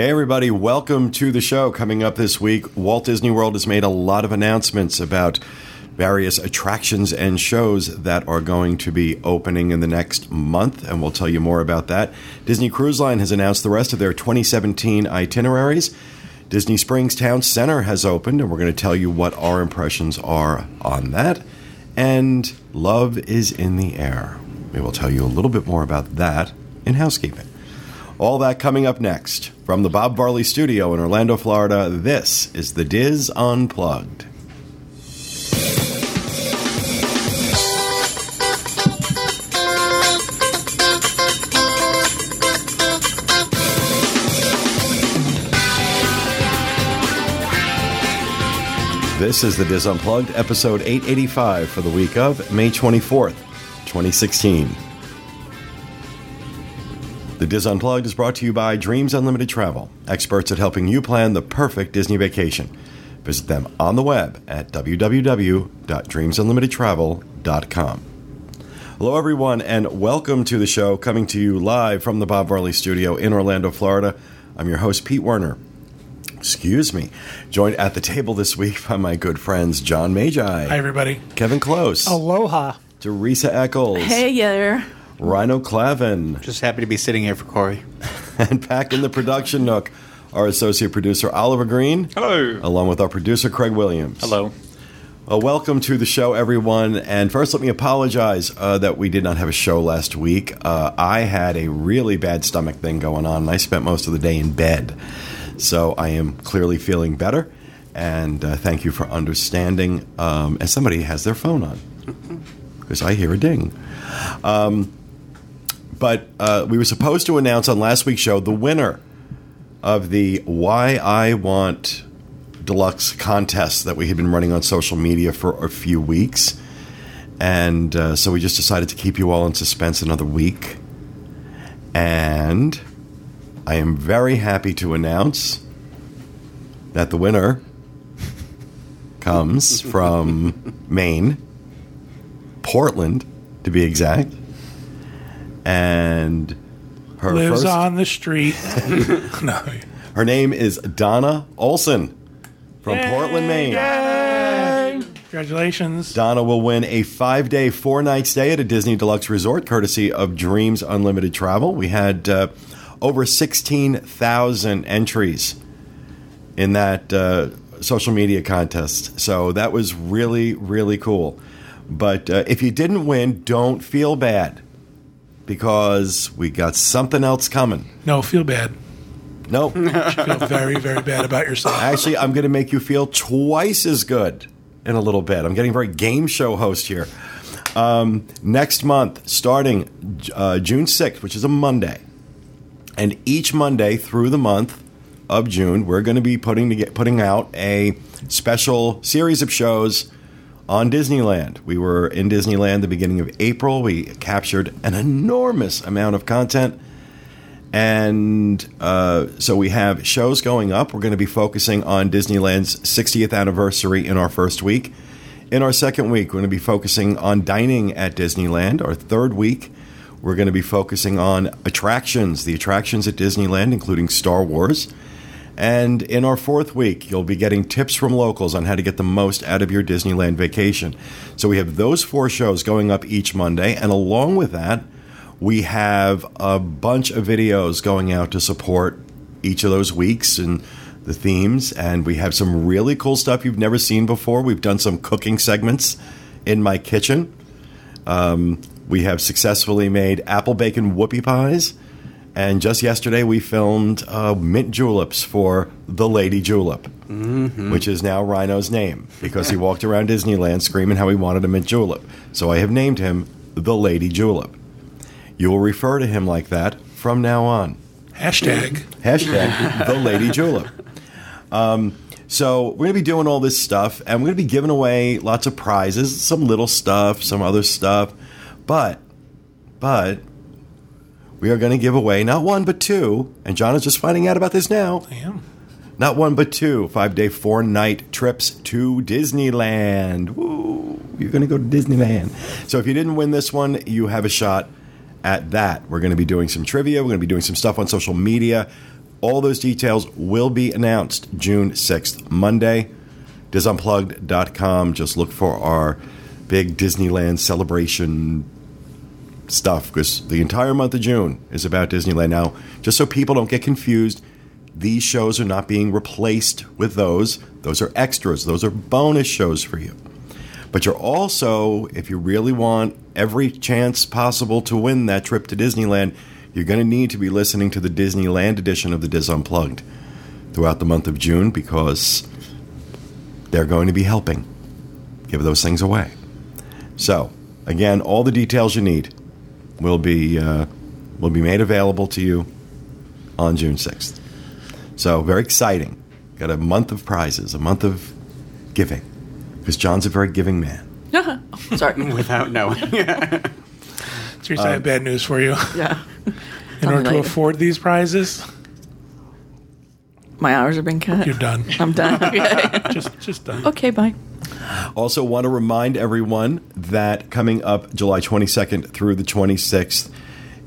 Hey, everybody, welcome to the show. Coming up this week, Walt Disney World has made a lot of announcements about various attractions and shows that are going to be opening in the next month, and we'll tell you more about that. Disney Cruise Line has announced the rest of their 2017 itineraries. Disney Springs Town Center has opened, and we're going to tell you what our impressions are on that. And love is in the air. We will tell you a little bit more about that in housekeeping. All that coming up next. From the Bob Varley Studio in Orlando, Florida, this is the Dis Unplugged. This is the Dis Unplugged, episode 885 for the week of May 24th, 2016. The Diz Unplugged is brought to you by Dreams Unlimited Travel, experts at helping you plan the perfect Disney vacation. Visit them on the web at www.dreamsunlimitedtravel.com. Hello, everyone, and welcome to the show coming to you live from the Bob Varley Studio in Orlando, Florida. I'm your host, Pete Werner. Excuse me. Joined at the table this week by my good friends John Magi. Hi, everybody. Kevin Close. Aloha. Teresa Eccles. Hey there. Rhino Clavin. Just happy to be sitting here for Corey. And back in the production nook, our associate producer Oliver Green. Hello. Along with our producer Craig Williams. Hello. Uh, welcome to the show, everyone. And first, let me apologize uh, that we did not have a show last week. Uh, I had a really bad stomach thing going on, and I spent most of the day in bed. So I am clearly feeling better. And uh, thank you for understanding. Um, and somebody has their phone on because I hear a ding. Um, but uh, we were supposed to announce on last week's show the winner of the Why I Want Deluxe contest that we had been running on social media for a few weeks. And uh, so we just decided to keep you all in suspense another week. And I am very happy to announce that the winner comes from Maine, Portland to be exact. And her Lives first, on the street. no. her name is Donna Olson from Portland, Maine. Congratulations. Donna will win a five day, four night stay at a Disney Deluxe Resort, courtesy of Dreams Unlimited Travel. We had uh, over 16,000 entries in that uh, social media contest. So that was really, really cool. But uh, if you didn't win, don't feel bad because we got something else coming. No, feel bad. Nope. Feel very, very bad about yourself. Actually, I'm going to make you feel twice as good in a little bit. I'm getting very game show host here. Um, next month, starting uh, June 6th, which is a Monday, and each Monday through the month of June, we're going to be putting to get, putting out a special series of shows on Disneyland. We were in Disneyland the beginning of April. We captured an enormous amount of content. And uh, so we have shows going up. We're going to be focusing on Disneyland's 60th anniversary in our first week. In our second week, we're going to be focusing on dining at Disneyland. Our third week, we're going to be focusing on attractions, the attractions at Disneyland, including Star Wars. And in our fourth week, you'll be getting tips from locals on how to get the most out of your Disneyland vacation. So we have those four shows going up each Monday. And along with that, we have a bunch of videos going out to support each of those weeks and the themes. And we have some really cool stuff you've never seen before. We've done some cooking segments in my kitchen. Um, we have successfully made apple bacon whoopie pies. And just yesterday, we filmed uh, mint juleps for the Lady Julep, which is now Rhino's name because he walked around Disneyland screaming how he wanted a mint julep. So I have named him the Lady Julep. You will refer to him like that from now on. Hashtag. Hashtag the Lady Julep. Um, so we're going to be doing all this stuff, and we're going to be giving away lots of prizes, some little stuff, some other stuff, but, but we are going to give away not one but two, and John is just finding out about this now. I am. Not one but two five day, four night trips to Disneyland. Woo! You're going to go to Disneyland. So if you didn't win this one, you have a shot at that. We're going to be doing some trivia. We're going to be doing some stuff on social media. All those details will be announced June 6th, Monday. DisUnplugged.com. Just look for our big Disneyland celebration stuff because the entire month of June is about Disneyland. Now, just so people don't get confused, these shows are not being replaced with those. Those are extras, those are bonus shows for you. But you're also, if you really want every chance possible to win that trip to Disneyland, you're going to need to be listening to the Disneyland edition of the Dis Unplugged throughout the month of June because they're going to be helping give those things away. So, again, all the details you need will be uh, will be made available to you on June 6th. So, very exciting. Got a month of prizes, a month of giving because John's a very giving man. Sorry. without knowing. Seriously, I have bad news for you. yeah. In Tell me order to later. afford these prizes, My hours have been cut. you're done. I'm done. Okay. just, just done. okay, bye. Also, want to remind everyone that coming up July 22nd through the 26th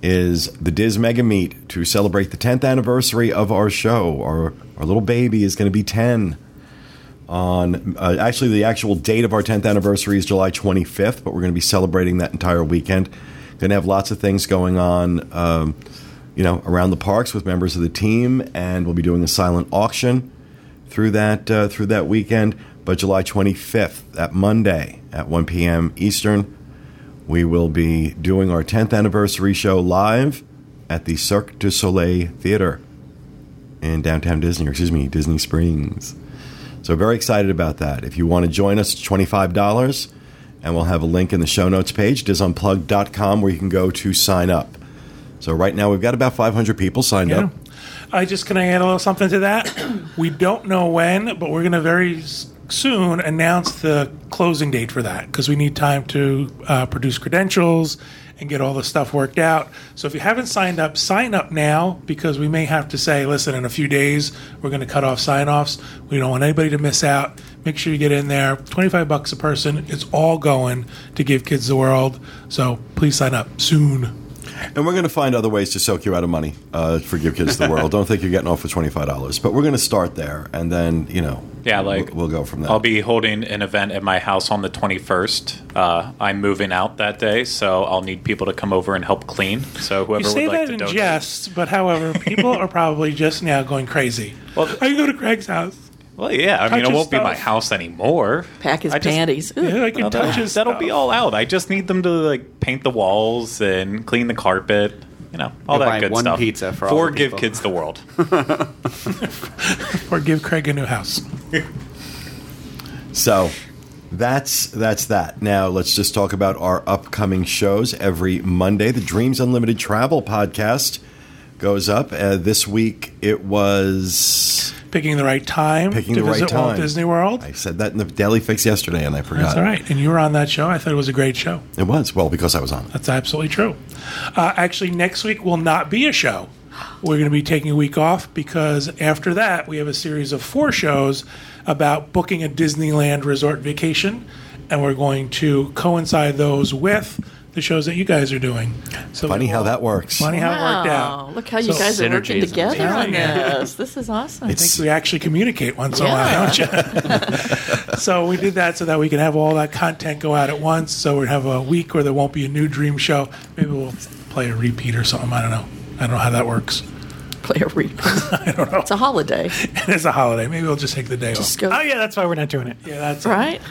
is the Dis Mega Meet to celebrate the 10th anniversary of our show. Our, our little baby is going to be 10 on uh, actually the actual date of our 10th anniversary is July 25th, but we're going to be celebrating that entire weekend. Going to have lots of things going on, um, you know, around the parks with members of the team, and we'll be doing a silent auction through that uh, through that weekend. But July 25th, that Monday at 1 p.m. Eastern, we will be doing our 10th anniversary show live at the Cirque du Soleil Theater in downtown Disney, or excuse me, Disney Springs. So very excited about that. If you want to join us, it's $25, and we'll have a link in the show notes page, disunplugged.com, where you can go to sign up. So right now we've got about 500 people signed Yeah. up. I just can I add a little something to that. we don't know when, but we're going to very soon announce the closing date for that because we need time to uh, produce credentials and get all the stuff worked out. So if you haven't signed up, sign up now because we may have to say, listen, in a few days we're going to cut off sign-offs. We don't want anybody to miss out. Make sure you get in there. Twenty-five bucks a person. It's all going to give kids the world. So please sign up soon. And we're going to find other ways to soak you out of money uh, for Give Kids the World. Don't think you're getting off for $25. But we're going to start there, and then, you know, Yeah, like we'll, we'll go from there. I'll be holding an event at my house on the 21st. Uh, I'm moving out that day, so I'll need people to come over and help clean. So whoever You say would like that to in donate. jest, but however, people are probably just now going crazy. Well- I can go to Craig's house. Well, yeah, I mean, it won't be my house anymore. Pack his I just- panties. Ooh. Yeah, I can Well, touch that, his that'll stuff. be all out. I just need them to like paint the walls and clean the carpet. You know, all You'll that buy good one stuff. pizza for all the give people. kids the world. Or give Craig a new house. So that's that's that. Now let's just talk about our upcoming shows. Every Monday, the Dreams Unlimited Travel podcast goes up. Uh, this week it was Picking the right time picking to the right visit Walt time. Disney World. I said that in the Daily Fix yesterday, and I forgot. That's all right. And you were on that show. I thought it was a great show. It was well because I was on. it. That's absolutely true. Uh, actually, next week will not be a show. We're going to be taking a week off because after that, we have a series of four shows about booking a Disneyland resort vacation. And we're going to coincide those with the shows that you guys are doing. So Funny how that works. Funny how it worked out. look how you So- guys are working Synergy is together on this. This is awesome. I think we actually communicate once in a while, don't you? so we did that so that we can have all that content go out at once. So we have a week where there won't be a new dream show. Maybe we'll play a repeat or something. I don't know. I don't know how that works. Play a repeat. I don't know. It's a holiday, It's a holiday. Maybe we'll just take the day Just off. go- Oh yeah, that's why we're not doing it. Yeah, that's right?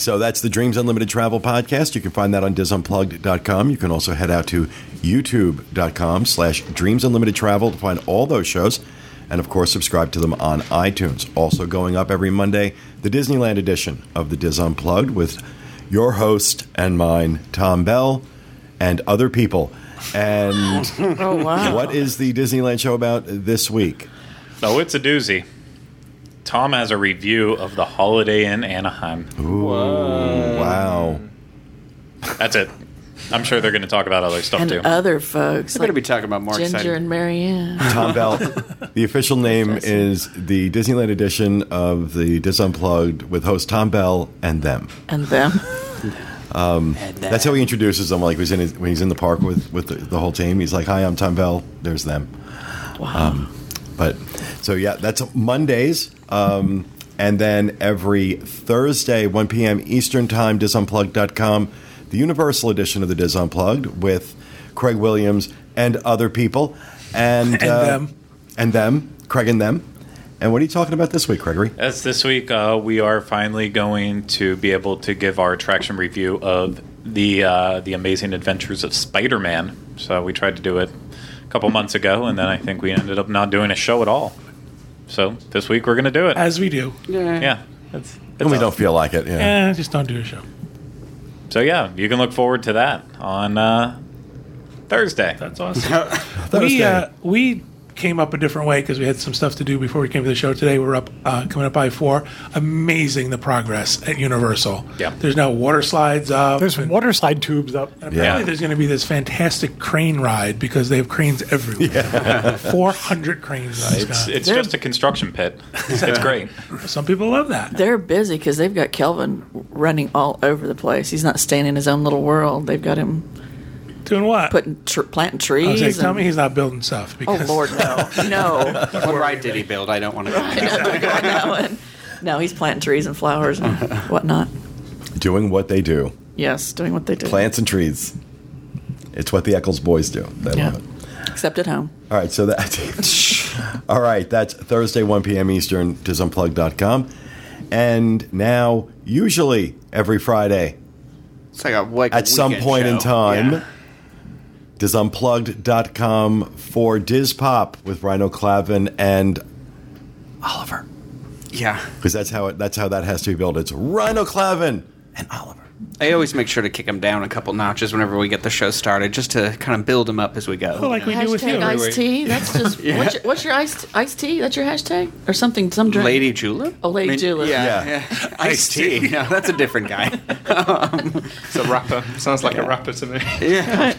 So that's the Dreams Unlimited Travel podcast. You can find that on disunplugged.com. You can also head out to youtube.com slash dreams unlimited travel to find all those shows. And of course, subscribe to them on iTunes. Also going up every Monday, the Disneyland edition of the Dis Unplugged with your host and mine, Tom Bell, and other people. And Oh wow! what is the Disneyland show about this week? Oh, it's a doozy. Tom has a review of the Holiday Inn Anaheim. Wow. That's it. I'm sure they're going to talk about other stuff and too. other folks, We're going to be talking about more Ginger exciting. and Marianne, Tom Bell. The official name is the Disneyland edition of the Dis Unplugged with host Tom Bell and them. Um, and them. That's how he introduces them. Like when he's in, his, when he's in the park with with the, the whole team. He's like, "Hi, I'm Tom Bell. There's them." Wow. Um, but so yeah, that's Mondays. Um, and then every Thursday, 1 p.m. Eastern Time, disunplugged.com, the Universal edition of the Dis Unplugged with Craig Williams and other people. And, And uh, them. And them, Craig and them. And what are you talking about this week, Gregory? As this week, uh, we are finally going to be able to give our attraction review of the uh, the Amazing Adventures of Spider-Man. So we tried to do it a couple months ago, and then I think we ended up not doing a show at all. So this week we're going to do it. As we do. yeah, it's, And we don't feel like it. Yeah. Eh, just don't do a show. So yeah, you can look forward to that on uh, Thursday. That's awesome. we uh, we came up a different way because we had some stuff to do before we came to the show today. We're up uh, coming up by four. Amazing the progress at Universal. Yeah. there's now water slides up. There's and water slide tubes up. apparently Yeah. there's going to be this fantastic crane ride because they have cranes everywhere. Yeah. Four hundred cranes. in It's it's just a construction pit. It's great. Some people love that. They're busy because they've got Kelvin running all over the place. He's not staying in his own little world. They've got him Doing what? putting tr- planting I trees. was like, tell me he's not building stuff. oh Lord, no, no, What ride did he build? I don't want to. no, and- no. He's planting trees and flowers and whatnot. Doing what they do Yes, doing what they do. plants and trees. It's what the Eccles boys do. They Yeah. love it. Except at home. All right, so that. all right, that's Thursday, 1 p.m. Eastern, disunplug.com. And now, usually every Friday, It's like a like at some weekend point in time, Yeah. disunplugged.com for Diz Pop with Rhino Clavin and Oliver. Yeah. Because that's how it, that's how that has to be built. It's Rhino Clavin and Oliver. I always make sure to kick him down a couple notches whenever we get the show started, just to kind of build him up as we go. Well, like we do with you. Hashtag iced tea. That's just what's, your, what's your iced iced tea? That's your hashtag or something? Some drink. Lady Julep? Oh, Lady Julep. Yeah. Yeah. yeah. Iced tea. No, that's a different guy. It's a rapper. Sounds like a rapper to me. yeah.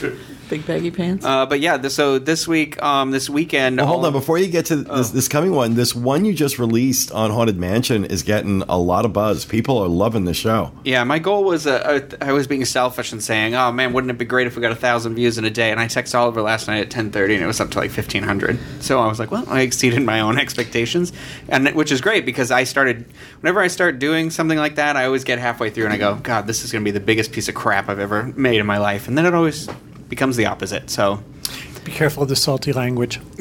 Big baggy pants. Uh, but yeah, this, so this week, um, this weekend. Well, hold on. Before you get to this, this coming one, this one you just released on Haunted Mansion is getting a lot of buzz. People are loving the show. Yeah, my goal was uh, uh, I was being selfish and saying, "Oh man, wouldn't it be great if we got a thousand views in a day?" And I texted Oliver last night at ten thirty, and it was up to like fifteen hundred. So I was like, "Well, I exceeded my own expectations," and which is great because I started. Whenever I start doing something like that, I always get halfway through and I go, "God, this is going to be the biggest piece of crap I've ever made in my life," and then it always becomes the opposite. So Be careful of the salty language.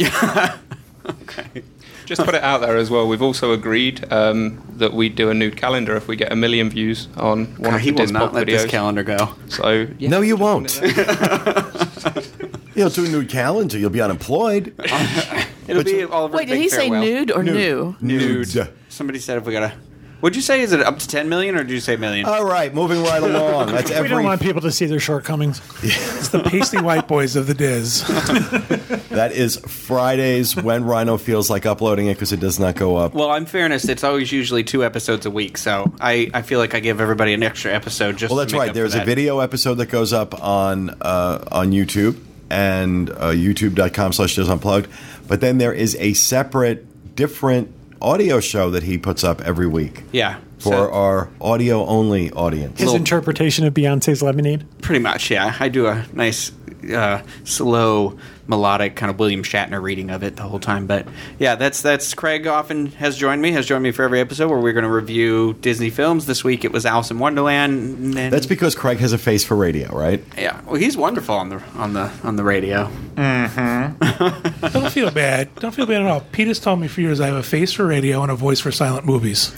okay. Just put it out there as well. We've also agreed um, that we do a nude calendar if we get a million views on one God, of he the will not let videos. this calendar go. So yeah, No, you won't. You'll do a nude calendar. You'll be unemployed. It'll be Oliver's Wait, did big he say nude or new? Nude. Somebody said if we got a. Would you say is it up to ten million or did you say million? All right, moving right along. That's We don't want people to see their shortcomings. It's the pasty white boys of the Diz. That is Fridays when Rhino feels like uploading it because it does not go up. Well, in fairness, it's always usually two episodes a week, so I, I feel like I give everybody an extra episode just. Well, to that's make right. up There's for a video episode that goes up on uh, on YouTube and uh, youtube.com slash unplugged. But then there is a separate, different audio show that he puts up every week Yeah, for so- our audio only audience. His Little- interpretation of Beyonce's Lemonade. pretty much. Yeah, I do a nice, uh, slow, melodic kind of William Shatner reading of it the whole time. But yeah, that's that's Craig. Often has joined me. Has joined me for every episode where we're going to review Disney films. This week it was Alice in Wonderland. And, That's because Craig has a face for radio, right? yeah. Well, he's wonderful on the on the on the radio. Mm-hmm. Don't feel bad. Don't feel bad at all. Pete has told me for years I have a face for radio and a voice for silent movies.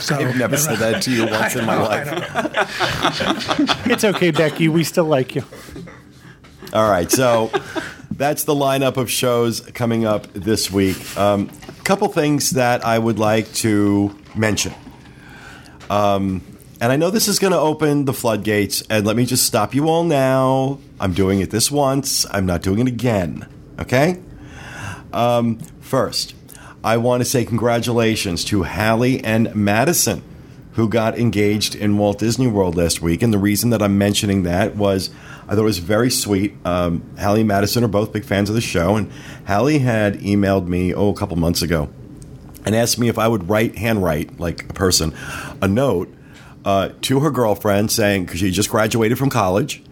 So I've never said that to you once in my life. It's okay, Becky. We still like you. All right, so that's the lineup of shows coming up this week. A um, couple things that I would like to mention. Um, and I know this is going to open the floodgates, and let me just stop you all now. I'm doing it this once, I'm not doing it again. Okay? Um, first, I want to say congratulations to Hallie and Madison, who got engaged in Walt Disney World last week. And the reason that I'm mentioning that was I thought it was very sweet. Um, Hallie and Madison are both big fans of the show, and Hallie had emailed me, oh, a couple months ago, and asked me if I would write, handwrite, like a person, a note uh, to her girlfriend saying, because she just graduated from college,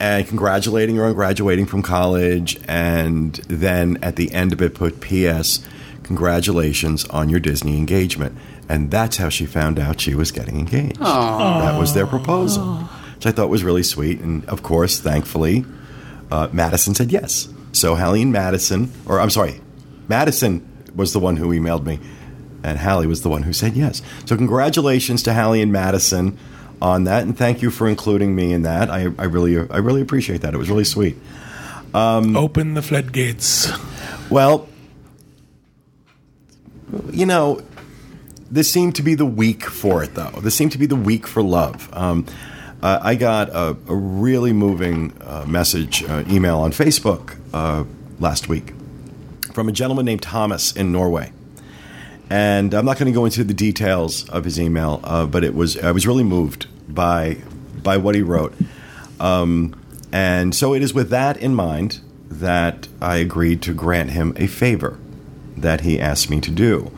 and congratulating her on graduating from college, and then at the end of it put P.S. Congratulations on your Disney engagement, and that's how she found out she was getting engaged. That was their proposal, which I thought was really sweet, and of course, thankfully, uh, Madison said yes. So Hallie and Madison, or I'm sorry, Madison was the one who emailed me, and Hallie was the one who said yes. So congratulations to Hallie and Madison on that, and thank you for including me in that. I, I really, I really appreciate that. It was really sweet. Open the floodgates. Well, you know, this seemed to be the week for it, though. This seemed to be the week for love. Um, uh, I got a, a really moving uh, message, uh, email on Facebook uh, last week from a gentleman named Thomas in Norway. And I'm not going to go into the details of his email, uh, but it was I was really moved by by what he wrote. Um, and so it is with that in mind that I agreed to grant him a favor that he asked me to do.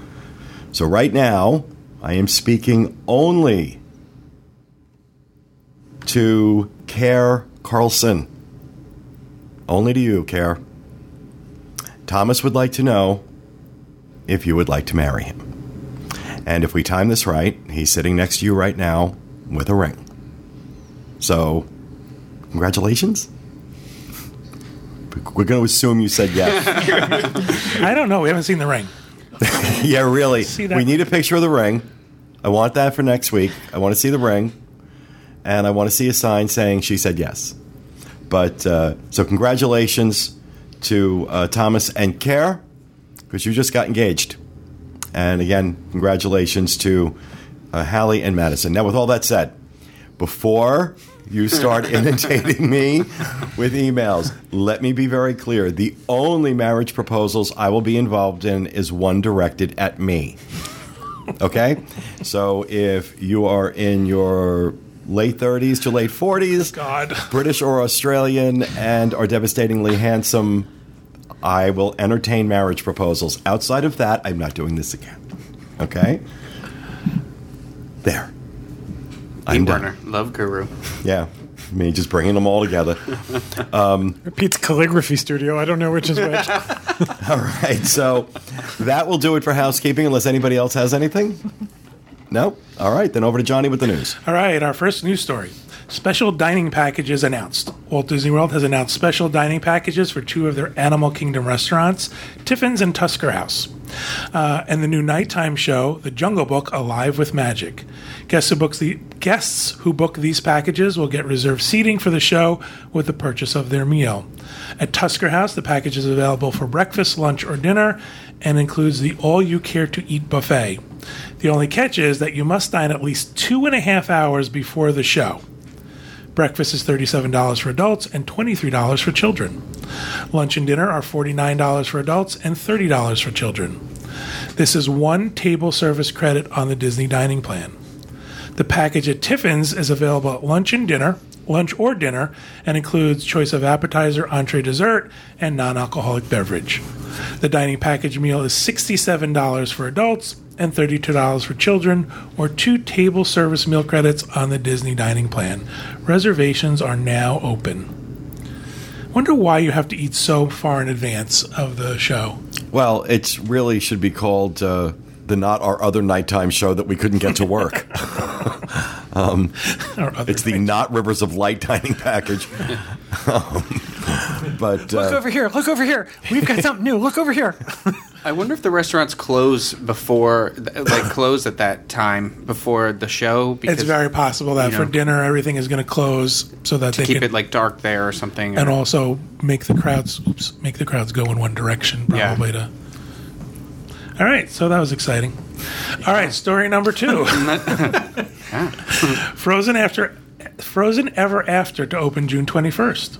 So right now, I am speaking only to Care Carlson. Only to you, Care. Thomas would like to know if you would like to marry him. And if we time this right, he's sitting next to you right now with a ring. So, congratulations. We're going to assume you said yes. I don't know. We haven't seen the ring. yeah, really. We need a picture of the ring. I want that for next week. I want to see the ring, and I want to see a sign saying she said yes. But uh, so, congratulations to uh, Thomas and Care because you just got engaged. And again, congratulations to uh, Hallie and Madison. Now, with all that said, before you start inundating me with emails, let me be very clear. The only marriage proposals I will be involved in is one directed at me. Okay? So if you are in your late 30s to late 40s, God. British or Australian, and are devastatingly handsome, I will entertain marriage proposals. Outside of that, I'm not doing this again. Okay? There. I'm done. Love guru. Yeah. Me just bringing them all together. Um, Pete's calligraphy studio. I don't know which is which. All right. So that will do it for housekeeping, unless anybody else has anything. No? All right. Then over to Johnny with the news. All right, our first news story. Special dining packages announced. Walt Disney World has announced special dining packages for two of their Animal Kingdom restaurants, Tiffin's and Tusker House. Uh, and the new nighttime show, The Jungle Book Alive with Magic. Guests who, books the, guests who book these packages will get reserved seating for the show with the purchase of their meal. At Tusker House, the package is available for breakfast, lunch, or dinner and includes the all you care to eat buffet. The only catch is that you must dine at least two and a half hours before the show. Breakfast is $37 for adults and $23 for children. Lunch and dinner are $49 for adults and $30 for children. This is one table service credit on the Disney dining plan. The package at Tiffin's is available at lunch and dinner, lunch or dinner, and includes choice of appetizer, entree, dessert, and non-alcoholic beverage. The dining package meal is $67 for adults and $32 for children, or two table service meal credits on the Disney dining plan. Reservations are now open. Wonder why you have to eat so far in advance of the show. Well, it really should be called uh, the Not Our Other Nighttime Show that we couldn't get to work. Or other it's the. Not Rivers of Light dining package. Um, but Look uh, over here. Look over here. We've got something new. Look over here. I wonder if the restaurants close before, like, close at that time before the show. Because It's very possible that you for dinner everything is going to close so that they keep can it like dark there or something. and or- also make the crowds oops make the crowds go in one direction Yeah. probably to all right so that was exciting all right story number two frozen after frozen ever after to open june 21st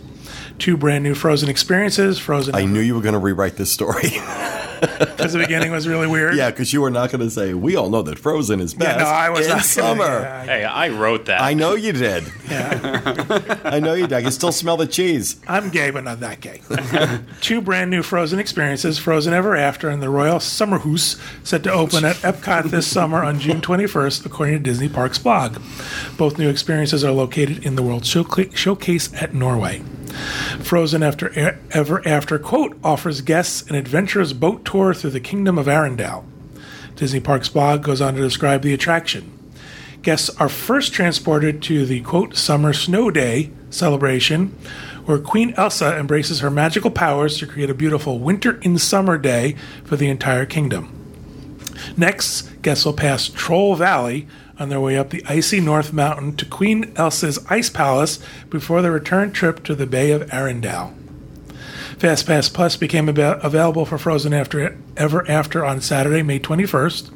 two brand new frozen experiences frozen I knew you were going to rewrite this story. because the beginning was really weird. Yeah, because you were not going to say, we all know that Frozen is best. Yeah, no, I was in not gonna- summer. yeah, Hey, I wrote that. I know you did. yeah. I know you did. I can still smell the cheese. I'm gay, but not that gay. Two brand new Frozen experiences, Frozen Ever After and the Royal Summer House, set to open at Epcot this summer on June 21st, according to Disney Parks blog. Both new experiences are located in the World Showca- Showcase at Norway. Frozen After Ever After quote offers guests an adventurous boat tour through the kingdom of Arendelle. Disney Parks blog goes on to describe the attraction. Guests are first transported to the quote summer snow day celebration, where Queen Elsa embraces her magical powers to create a beautiful winter in summer day for the entire kingdom. Next, guests will pass Troll Valley on their way up the icy North Mountain to Queen Elsa's Ice Palace before the return trip to the Bay of Arendelle. FastPass Plus became ab- available for Frozen After Ever After on Saturday, May 21st.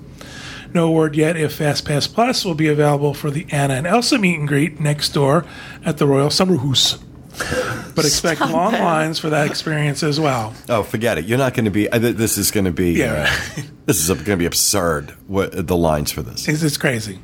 No word yet if FastPass Plus will be available for the Anna and Elsa meet and greet next door at the Royal Summer House. But expect Stop long that. lines for that experience as well. Oh, forget it. You're not going to be. This is going to be. Yeah. uh, this is going to be absurd. What the lines for this? It's, it's crazy.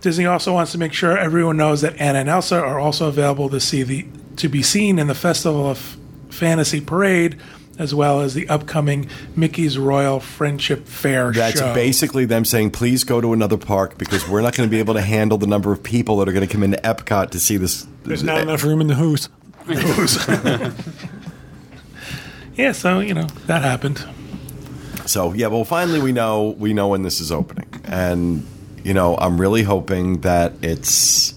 Disney also wants to make sure everyone knows that Anna and Elsa are also available to see the to be seen in the Festival of Fantasy Parade, as well as the upcoming Mickey's Royal Friendship Fair That's show. basically them saying, "Please go to another park because we're not going to be able to handle the number of people that are going to come into Epcot to see this." There's not enough room in the hoose. yeah, so you know that happened. So yeah, well, finally we know we know when this is opening, and you know I'm really hoping that it's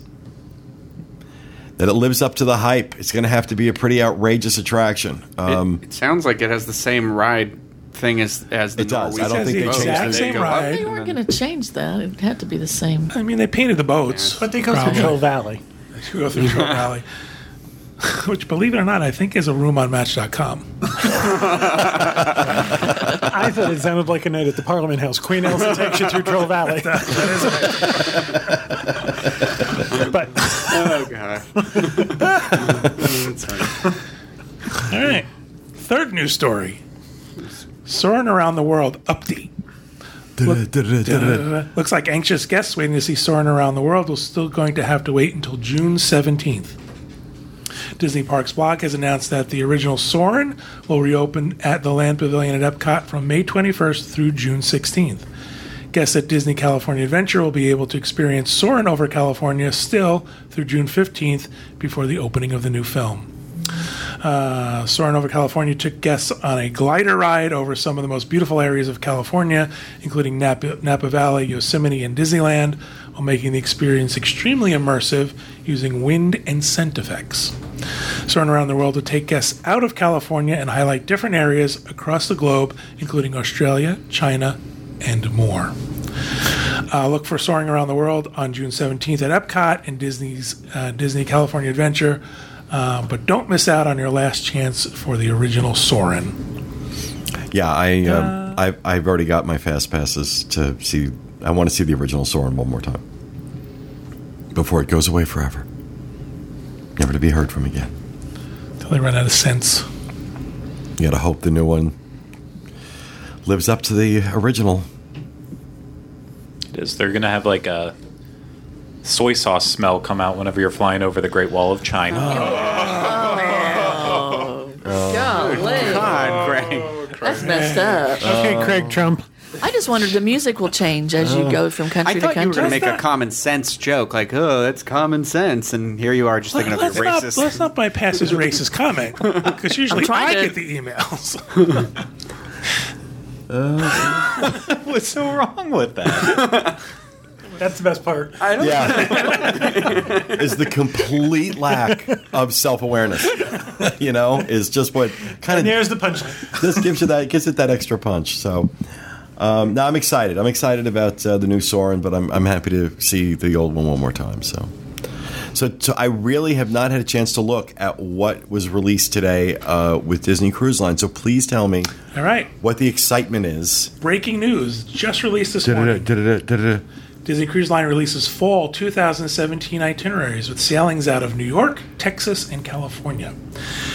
that it lives up to the hype. It's going to have to be a pretty outrageous attraction. It- Um, it, sounds like it has the same ride thing as as the It does. I Norwegian don't think the they changed exact same Go ride. They weren't going to change that. It had to be the same. I mean, they painted the boats, But they go through. Troll Valley. to go through Troll Valley. Which, believe it or not, I think is a room on Match.com. I thought it sounded like a night at the Parliament House. Queen Elsa takes you through Troll Valley. but Oh god. All right. Third news story. Soarin' Around the World update. Looks like anxious guests waiting to see Soarin' Around the World will still going to have to wait until June 17th. Disney Parks blog has announced that the original Soarin' will reopen at the Land Pavilion at Epcot from May 21st through June 16th. Guests at Disney California Adventure will be able to experience Soarin' over California still through June 15th before the opening of the new film. Uh, Soarin' over California took guests on a glider ride over some of the most beautiful areas of California, including Napa, Napa Valley, Yosemite, and Disneyland, while making the experience extremely immersive using wind and scent effects. Soarin' around the world will take guests out of California and highlight different areas across the globe, including Australia, China, and more. Uh, look for Soarin' Around the World on June 17th at Epcot and Disney's uh, Disney California Adventure. Uh, but don't miss out on your last chance for the original Soarin'. yeah, I um, I've, I've already got my fast passes to see. I want to see the original Soarin' one more time before it goes away forever, never to be heard from again. Until they run out of sense. You got to hope the new one lives up to the original. It is. They're going to have like a soy sauce smell come out whenever you're flying over the Great Wall of China. oh Golly. God, Greg. That's messed up. okay, Craig Trump. I just wondered the music will change as you oh. go from country I to thought you were country. going to make a common sense joke, like, "Oh, that's common sense," and here you are just thinking of let's, your not, racist. let's not bypass his racist comment because usually I'm trying to- get the emails. Oh. What's so wrong with that? That's the best part. Yeah, is the complete lack of self awareness. you know, is just what kind And of there's the punchline. this gives you that gives it that extra punch. So. Um, no, I'm excited. I'm excited about uh, the new Soarin', but I'm, I'm happy to see the old one one more time. So, so, so I really have not had a chance to look at what was released today uh, with Disney Cruise Line. So please tell me All right. what the excitement is. Breaking news just released this morning. Disney Cruise Line releases fall 2017 itineraries with sailings out of New York, Texas, and California.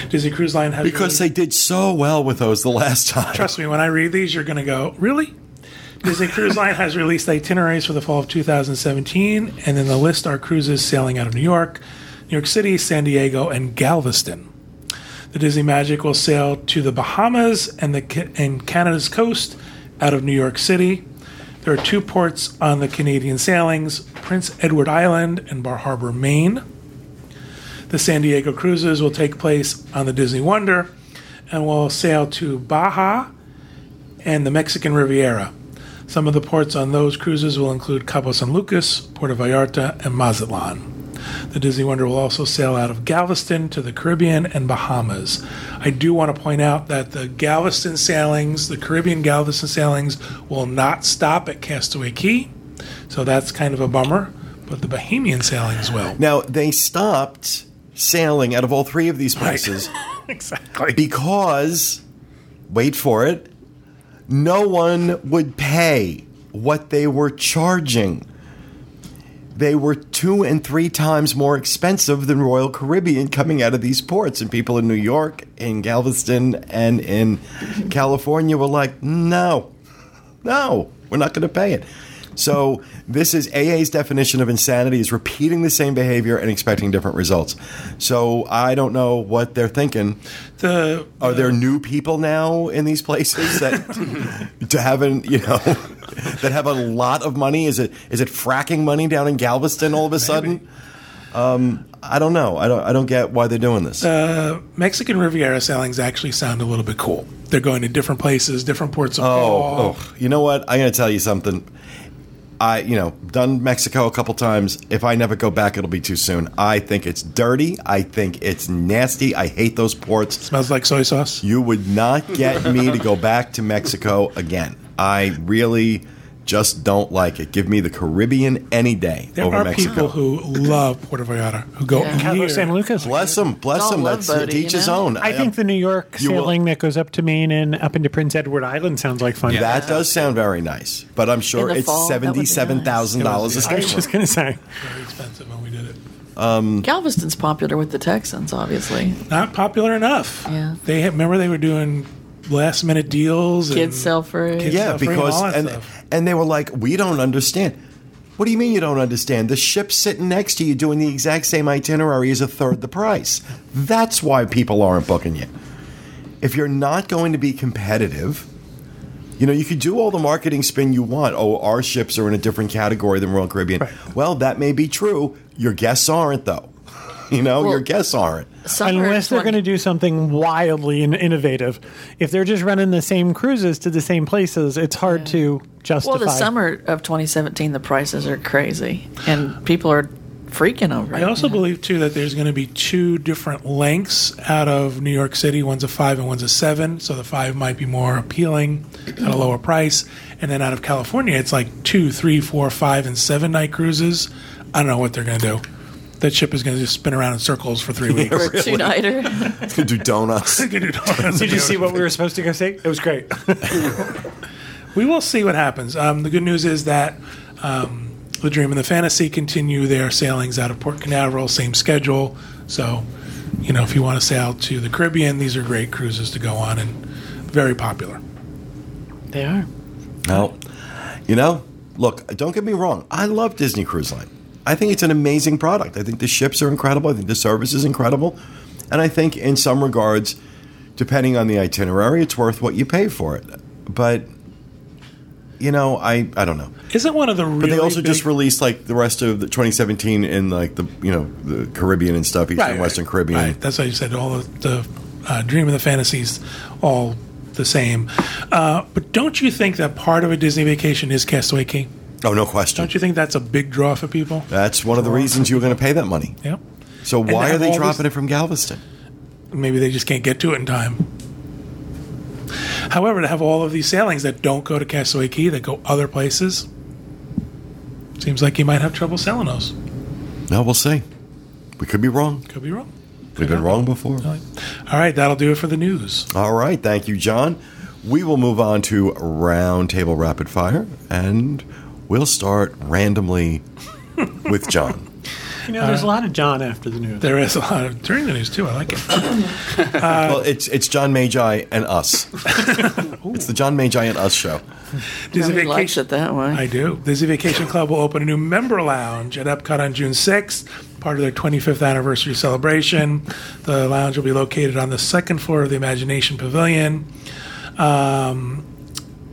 Disney Cruise Line has Because they did so well with those the last time. Trust me, when I read these, you're going to go, really? Disney Cruise Line has released itineraries for the fall of 2017, and in the list are cruises sailing out of New York, New York City, San Diego, and Galveston. The Disney Magic will sail to the Bahamas and the and Canada's coast out of New York City. There are two ports on the Canadian sailings: Prince Edward Island and Bar Harbor, Maine. The San Diego cruises will take place on the Disney Wonder and will sail to Baja and the Mexican Riviera. Some of the ports on those cruises will include Cabo San Lucas, Puerto Vallarta, and Mazatlan. The Disney Wonder will also sail out of Galveston to the Caribbean and Bahamas. I do want to point out that the Galveston sailings, the Caribbean Galveston sailings, will not stop at Castaway Cay, so that's kind of a bummer. But the Bahamian sailings will. Now, they stopped sailing out of all three of these places exactly. because, wait for it, no one would pay what they were charging. They were two and three times more expensive than Royal Caribbean coming out of these ports. And people in New York, in Galveston, and in California were like, no, no, we're not going to pay it. So this is AA's definition of insanity is repeating the same behavior and expecting different results. So I don't know what they're thinking. The Are there new people now in these places that to having you know that have a lot of money? Is it is it fracking money down in Galveston all of a sudden? Um, I don't know. I don't. I don't get why they're doing this. Mexican Riviera sailings actually sound a little bit cool. They're going to different places, different ports of Oh, oh, you know what? I'm going to tell you something. I, you know, done Mexico a couple times. If I never go back, it'll be too soon. I think it's dirty. I think it's nasty. I hate those ports. Smells like soy sauce. You would not get me to go back to Mexico again. I really just don't like it. Give me the Caribbean any day There over are Mexico. people who love Puerto Vallarta who go Yeah. Cabo here. San Lucas. bless them, bless It's them. love That's boating, to each his know? own. I think the New York You will- sailing that goes up to Maine and up into Prince Edward Island sounds like fun. that does sound very nice, but I'm sure it's fall, that would be nice. seventy-seven thousand dollars a It I was just going to say. Very expensive when we did it. Um, Galveston's popular with the Texans, obviously. Not popular enough. Yeah. They had, remember they were doing last minute deals. and Kids sell free. Kids Yeah, sell free because all that and stuff. and they were like, we don't understand. What do you mean you don't understand? The ship's sitting next to you doing the exact same itinerary is a third the price. That's why people aren't booking you. If you're not going to be competitive, you know, you could do all the marketing spin you want. Oh, our ships are in a different category than Royal Caribbean. Right. Well, that may be true. Your guests aren't, though. You know, Well- your guests aren't. Summer Unless they're going to do something wildly in- innovative. If they're just running the same cruises to the same places, it's hard to justify. Well, the summer of 2017, the prices are crazy, and people are freaking over it. I also you know? believe too that there's going to be two different lengths out of New York City. One's a five and one's a seven. So the five might be more appealing at a lower price. And then out of California, it's like two, three, four, five, and seven night cruises. I don't know what they're going to do. That ship is going to just spin around in circles for three weeks. For a two nighter. do donuts. Did you see what we were supposed to go see? It was great. we will see what happens. Um, the good news is that um, the Dream and the Fantasy continue their sailings out of Port Canaveral, same schedule. So, you know, if you want to sail to the Caribbean, these are great cruises to go on and very popular. they are. Well, you know, look, don't get me wrong. I love Disney Cruise Line. I think it's an amazing product. I think the ships are incredible. I think the service is incredible. And I think in some regards, depending on the itinerary, it's worth what you pay for it. But, you know, I, I don't know. Isn't one of the really But they also big, just released like the rest of the 2017 in like the, you know, the Caribbean and stuff, Eastern Right, Western right, Caribbean. Right. That's why you said all the, the uh, Dream and the Fantasies all the same. Uh, but don't you think that part of a Disney vacation is Castaway Cay? Oh, no question. Don't you think that's a big draw for people? That's one of the reasons you were going to pay that money. Yep. So And why are they dropping this- it from Galveston? Maybe they just can't get to it in time. However, to have all of these sailings that don't go to Castaway Cay, that go other places, seems like you might have trouble selling those. No, we'll see. We could be wrong. Could be wrong. We've been wrong before. All right, that'll do it for the news. All right, thank you, John. We will move on to Roundtable Rapid Fire, and we'll start randomly with John. You know, there's a lot of John after the news. There is a lot of during the news too. I like it. well, it's it's John Magi and us. it's the John Magi and us show. Disney Nobody likes Vacation. it that way. I do. Disney Vacation Club will open a new member lounge at Epcot on June 6th, part of their 25th anniversary celebration. The lounge will be located on the second floor of the Imagination Pavilion. Um,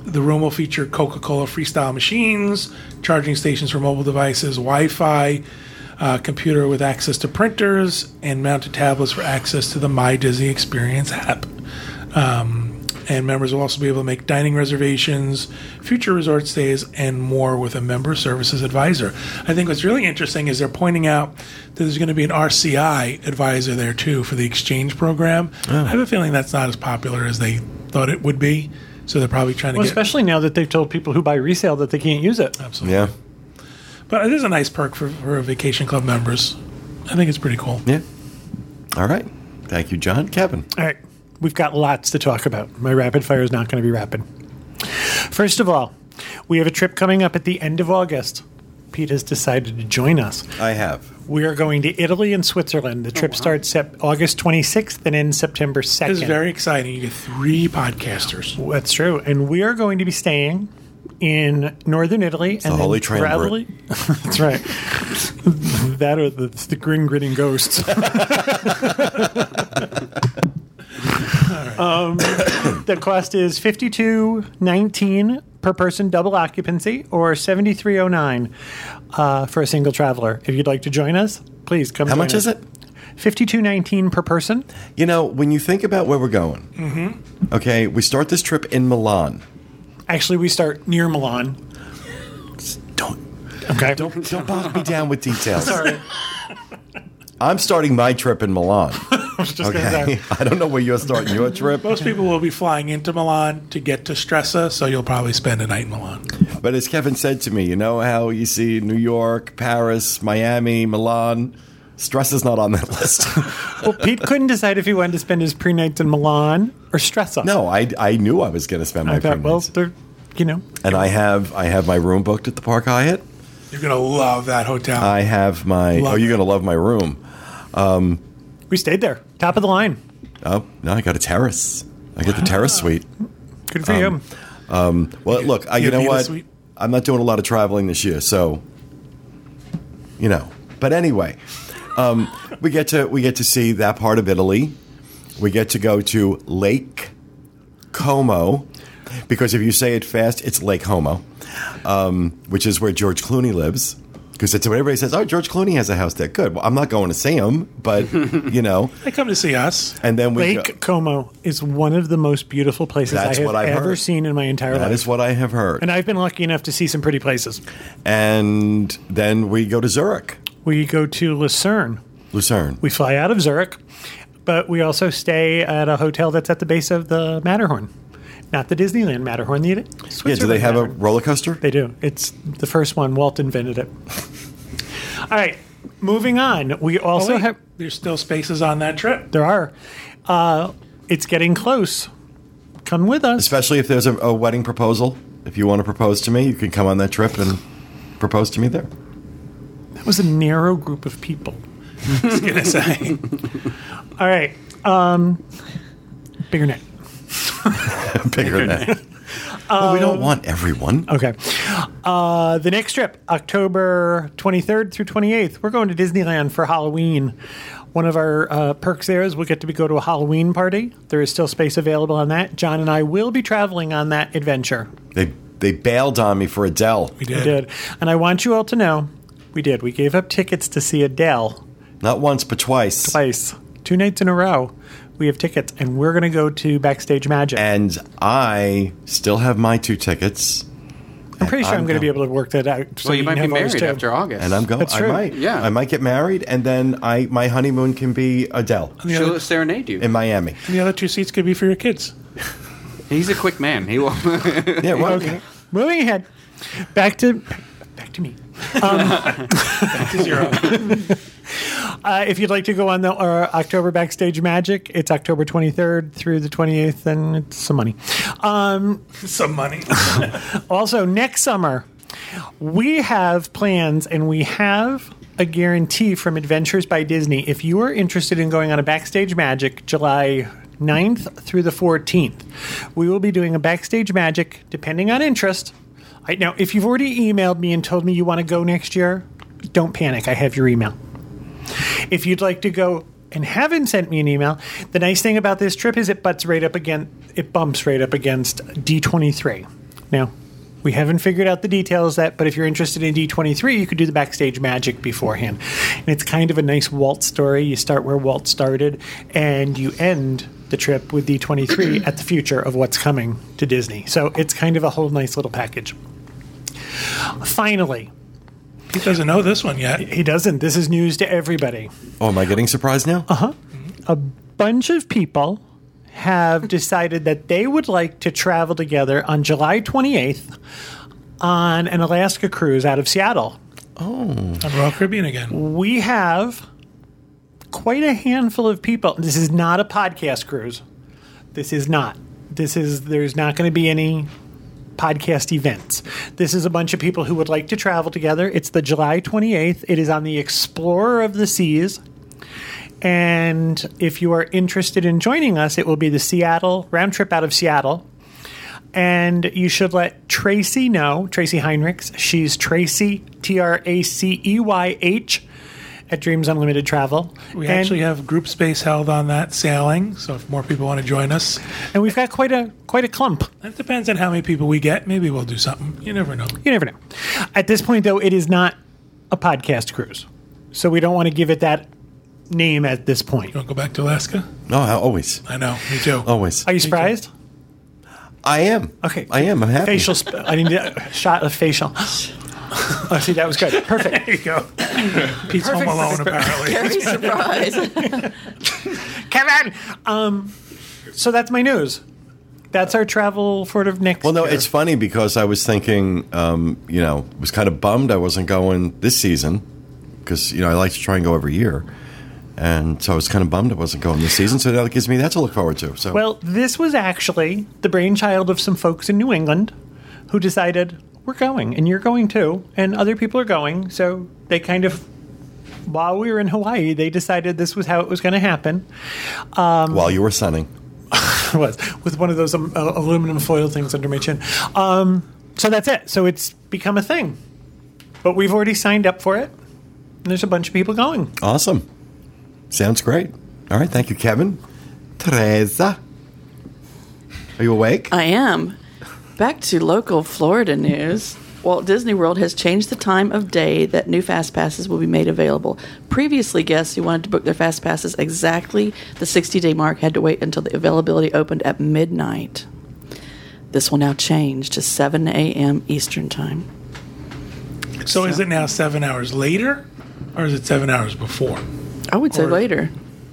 the room will feature Coca Cola freestyle machines, charging stations for mobile devices, Wi Fi, uh, computer with access to printers, and mounted tablets for access to the My Disney Experience app. Um, and members will also be able to make dining reservations, future resort stays, and more with a member services advisor. I think what's really interesting is they're pointing out that there's going to be an RCI advisor there too for the exchange program. I have a feeling that's not as popular as they thought it would be. So they're probably trying to Well, get especially now that they've told people who buy resale that they can't use it. absolutely. Yeah, But it is a nice perk for, for vacation club members. I think it's pretty cool. yeah. All right. Thank you, John. Kevin. All right, we've got lots to talk about. My rapid fire is not going to be rapid. First of all, we have a trip coming up at the end of August. Pete has decided to join us. I have. We are going to Italy and Switzerland. The trip starts sep- August 26th and ends September 2nd. It's very exciting. You get three podcasters. That's true. And we are going to be staying in northern Italy. and the then Holy Triumvirate. That's right. that or the, the grin gritting ghosts. um, the cost is fifty two nineteen per person, double occupancy, or seventy three oh nine uh, for a single traveler. If you'd like to join us, please come. How much us. is it? Fifty two nineteen per person. You know, when you think about where we're going, Mm-hmm. okay, we start this trip in Milan. Actually, we start near Milan. Don't Okay. don't don't bog me down with details. Sorry. I'm starting my trip in Milan. Just gonna Okay, say. I don't know where you're starting your trip, Most people will be flying into Milan to get to Stresa, so you'll probably spend a night in Milan. but as Kevin said to me, you know how you see New York, Paris, Miami, Milan. Stresa is not on that list. Well, Pete couldn't decide if he wanted to spend his pre nights in Milan or Stresa. no, I, I knew I was going to spend my I thought, well, pre-nights. they're, you know, and I have I have my room booked at the Park Hyatt. You're gonna love that hotel. I have my oh, Love oh, you're it. going to love my room. We stayed there, top of the line. Oh no, I got a terrace. I get the terrace suite. Good for you. Well, look, I, you, you know what? Suite? I'm not doing a lot of traveling this year, so you know. But anyway, um, we get to we get to see that part of Italy. We get to go to Lake Como, because if you say it fast, it's Lake Homo, um, which is where George Clooney lives. Because it's what everybody says. Oh, George Clooney has a house there. Good. Well, I'm not going to see him, but you know. they come to see us. And then we Lake go, Como is one of the most beautiful places That's I have what I've ever heard. seen in my entire that life. is what I have heard. and I've been lucky enough to see some pretty places. And then we go to Zurich, We go to Lucerne. Lucerne. We fly out of Zurich, but we also stay at a hotel that's at the base of the Matterhorn. Not the Disneyland Matterhorn. The Yeah, do they Switzerland have a roller coaster? They do. It's the first one. Walt invented it. All right, moving on. We Oh, also wait, have. there's still spaces on that trip. There are. Uh, it's getting close. Come with us. Especially if there's a, a wedding proposal. If you want to propose to me, you can come on that trip and propose to me there. That was a narrow group of people. I was gonna say. All right. Um, bigger net. Bigger than that. well, we don't want everyone. Okay. Uh, the next trip, October 23rd through 28th, we're going to Disneyland for Halloween. One of our uh, perks there is we'll get to go to a Halloween party. There is still space available on that. John and I will be traveling on that adventure. They they bailed on me for Adele. We did. We did. And I want you all to know we did. We gave up tickets to see Adele Not once, but twice. twice, two nights in a row. We have tickets, and we're going to go to Backstage Magic. And I still have my two tickets. I'm pretty sure I'm, I'm going to be able to work that out. So well, you can might be married too. after August. And I'm going. That's I true. might. Yeah. I might get married, and then I my honeymoon can be Adele And the, She'll other, serenade you. in Miami. and the other two seats could be for your kids. He's a quick man. He will. Yeah. Well, Okay. Moving ahead. Back to back to me. Zero. Uh, if you'd like to go on the uh, October Backstage Magic, it's October 23rd through the 28th, and it's some money. Um, Some money. also, next summer, we have plans and we have a guarantee from Adventures by Disney. If you are interested in going on a Backstage Magic July 9th through the 14th, we will be doing a Backstage Magic depending on interest. Right now, if you've already emailed me and told me you want to go next year, don't panic. I have your email. If you'd like to go and haven't sent me an email, the nice thing about this trip is it butts right up against it bumps right up against D23. Now, we haven't figured out the details yet, but if you're interested in D23, you could do the backstage magic beforehand. And it's kind of a nice Walt story. You start where Walt started and you end the trip with D23 at the future of what's coming to Disney. So it's kind of a whole nice little package. Finally, He doesn't know this one yet. he doesn't. This is news to everybody. Oh, am I getting surprised now? Uh huh. A bunch of people have decided that they would like to travel together on July 28th on an Alaska cruise out of Seattle. Oh. On Royal Caribbean again. We have quite a handful of people. This is not a podcast cruise. This is not. This is there's not going to be any podcast events. This is a bunch of people who would like to travel together. It's the July 28th. It is on the Explorer of the Seas. And if you are interested in joining us, it will be the Seattle round trip out of Seattle. And you should let Tracey know, Tracey Heinrichs. She's Tracey, T R A C E Y H, at Dreams Unlimited Travel. We and, actually have group space held on that sailing, so if more people want to join us, and we've got quite a quite a clump. it depends on how many people we get. Maybe we'll do something. You never know. You never know. At this point, though, it is not a podcast cruise, so we don't want to give it that name at this point. You want to go back to Alaska? No, I- always, I know. Me too. always. Are you surprised? I am. Okay. I am. I'm happy. Facial. Sp- I need a shot of facial. Oh, see, that was good. Perfect. There you go. Pete's home alone, apparently. Very surprised. Kevin. Um, so that's my news. That's our travel sort of next. Well, no, year. it's funny because I was thinking, um, you know, was kind of bummed I wasn't going this season because you know I like to try and go every year, and so I was kind of bummed I wasn't going this season. So that gives me that to look forward to. So Well, this was actually the brainchild of some folks in New England who decided we're going, and you're going too, and other people are going. So they kind of, while we were in Hawaii, they decided this was how it was going to happen. while you were sunning, was with one of those um, uh, aluminum foil things under my chin. Um, so that's it. So it's become a thing. But we've already signed up for it. And there's a bunch of people going. awesome, sounds great. All right, thank you, Kevin. Teresa, are you awake? I am. Back to local Florida news. Walt Disney World has changed the time of day that new Fast Passes will be made available. Previously, guests who wanted to book their Fast Passes exactly the 60 day mark had to wait until the availability opened at midnight. This will now change to 7 a.m. Eastern Time. So is it now seven hours later, or is it seven hours before? I would say Or- later.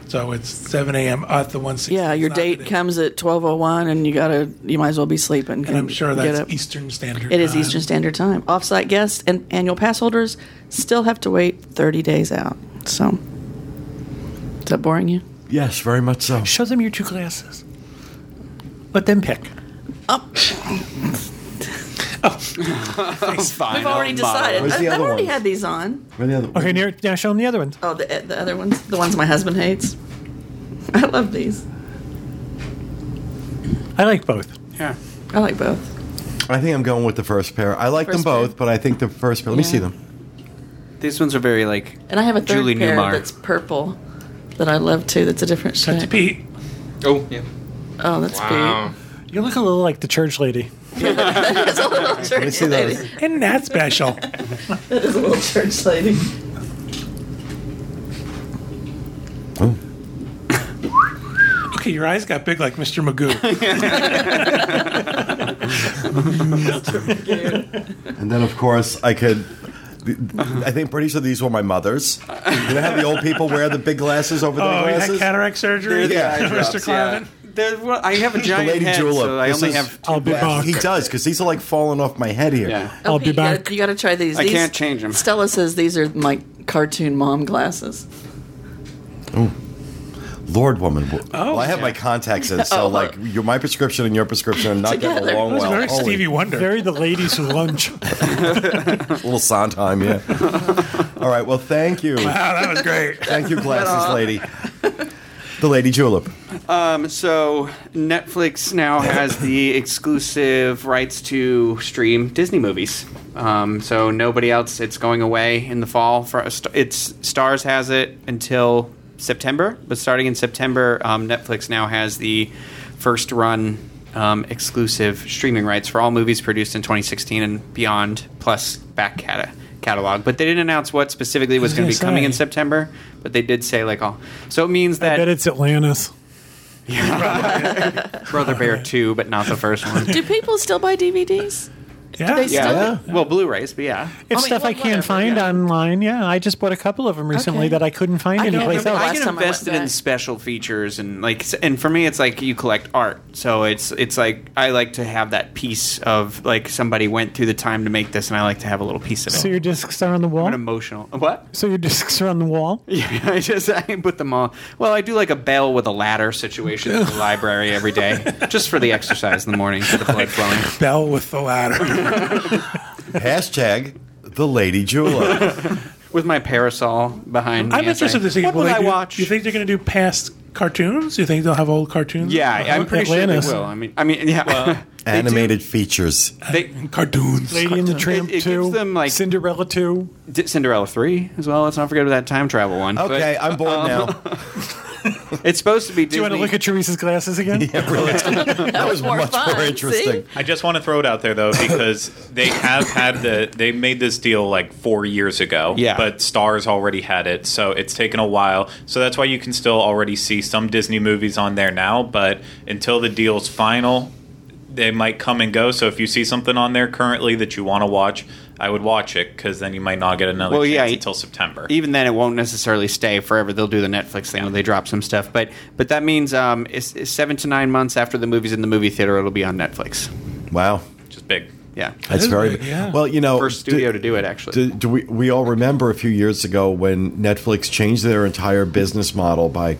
So it's seven a.m. at the one sixty. Yeah, your date comes at 12:01 and you got to you might as well be sleeping. and I'm sure Get that's up. Eastern Standard. It is Time. Eastern Standard Time. Offsite guests and annual pass holders still have to wait 30 days out. So, is that boring you? yes, very much so. Show them your two glasses. Let them pick. Oh. We've already decided. Where's the I've other already ones? had these on. Where are the other? Okay, now, now show them the other ones. Oh, the, the other ones, the ones my husband hates. I love these. I like both. Yeah. I like both. I think I'm going with the first pair. I like First them both, pair. but I think the first pair. Let me Yeah. see them. These ones are very like. And I have a third Julie pair Newmar. that's purple that I love too. That's a different That's. Pete. Oh, yeah. Oh, that's Wow. You look a little like the church lady. Pete. That's a little church me see lady. those. Isn't that special? That is a little church lady. Oh. okay, your eyes got big like Mr. Magoo. And then, of course, I could. I think pretty sure these were my mother's. You know how the old people wear the big glasses over their oh, he had glasses? cataract surgery. Yeah. Mr. Clavin. They're, well, I have a giant Lady head, Julep. so I This only is- have. I'll be back. He does because these are like falling off my head here. Yeah. I'll be you gotta- back. You got to try these. I These- can't change 'em. Stella says these are my cartoon mom glasses. Oh. Lord, woman. w- Oh, well, I have yeah. my contacts in, so Oh. like your my prescription and your prescription are not getting Together. along It well. very Holy- Stevie Wonder. Very the ladies who lunch. a little Sondheim, yeah. All right. Well, thank you, wow, that was great. thank you, glasses lady, the lady julep. Um, so Netflix now has the exclusive rights to stream Disney movies. Um, so nobody else. It's going away in the fall. For it's Starz has it until September, but starting in September, um, Netflix now has the first run um, exclusive streaming rights for all movies produced in 2016 and beyond, plus back cata- catalog. But they didn't announce what specifically was was going to be gonna coming in. September. But they did say like all. So it means that I bet it's Atlantis. Brother Bear 2, but not the first one. Do people still buy DVDs? Yeah. they Yeah. still? Well, Blu-rays, but yeah. If mean, stuff I well, can't whatever, find yeah. online, yeah, I just bought a couple of them recently Okay. that I couldn't find I can't anyplace remember else. I last get time I went invested in back. special features and like, s- and for me, it's like you collect art, so it's it's like I like to have that piece of like somebody went through the time to make this, and I like to have a little piece of it. So your discs are on the wall. an emotional what? So your discs are on the wall. Yeah, I just I put them all. Well, I do like a Belle with a ladder situation in the library every day, just for the exercise in the morning, for the blood flowing. Belle with the ladder. Hashtag the lady julep. With my parasol behind me. I'm as interested to see what will will they I do- watch. You think they're going to do past cartoons? You think they'll have old cartoons? Yeah, I'm uh, pretty Atlantis. sure they will. I mean, I mean, yeah. They do- Animated features. They, cartoons. Lady and the Tramp It- it 2. gives them, like- Cinderella 2. D- Cinderella three as well. Let's not forget about that time travel one. Okay, But, I'm bored um, now. It's supposed to be. Do you want to look at Teresa's glasses again? Yeah, really. That was more much fun, more see? interesting. I just want to throw it out there though because they have had the they made this deal like four years ago. Yeah. But Starz already had it, so it's taken a while. So that's why you can still already see some Disney movies on there now. But until the deal's final, they might come and go. So if you see something on there currently that you want to watch, I would watch it because then you might not get another Well, chance yeah, until September. Even then, it won't necessarily stay forever. They'll do the Netflix thing where they drop some stuff, but but that means um, it's, it's seven to nine months after the movie's in the movie theater, it'll be on Netflix. Wow. Just big. Yeah, That's is very big, yeah. well. You know, first studio to do it actually. Do, do we we all remember a few years ago when Netflix changed their entire business model by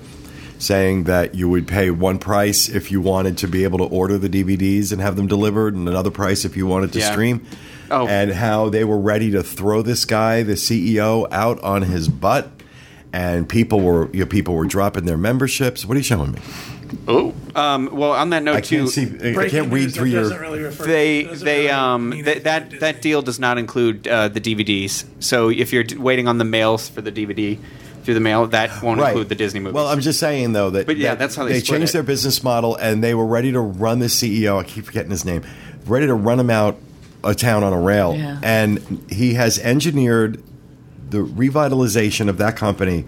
saying that you would pay one price if you wanted to be able to order the DVDs and have them delivered, and another price if you wanted to Yeah. stream. Oh. And how they were ready to throw this guy, the CEO, out on his butt, and people were you know, people were dropping their memberships. What are you showing me? oh, um, well, on that note, I too, can't see. I Breaking can't read news, through that your. really they they really um mean th- that that deal does not include uh, the DVDs. So if you're d- waiting on the mails for the DVD through the mail, that won't include the Disney movies. Well, I'm just saying though that. But yeah, that that's how they they split changed it. their business model, and they were ready to run the CEO. I keep forgetting his name. Ready to run him out a town on a rail, Yeah. and he has engineered the revitalization of that company.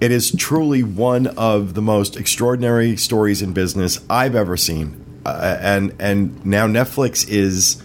It is truly one of the most extraordinary stories in business I've ever seen, uh, and and now Netflix is.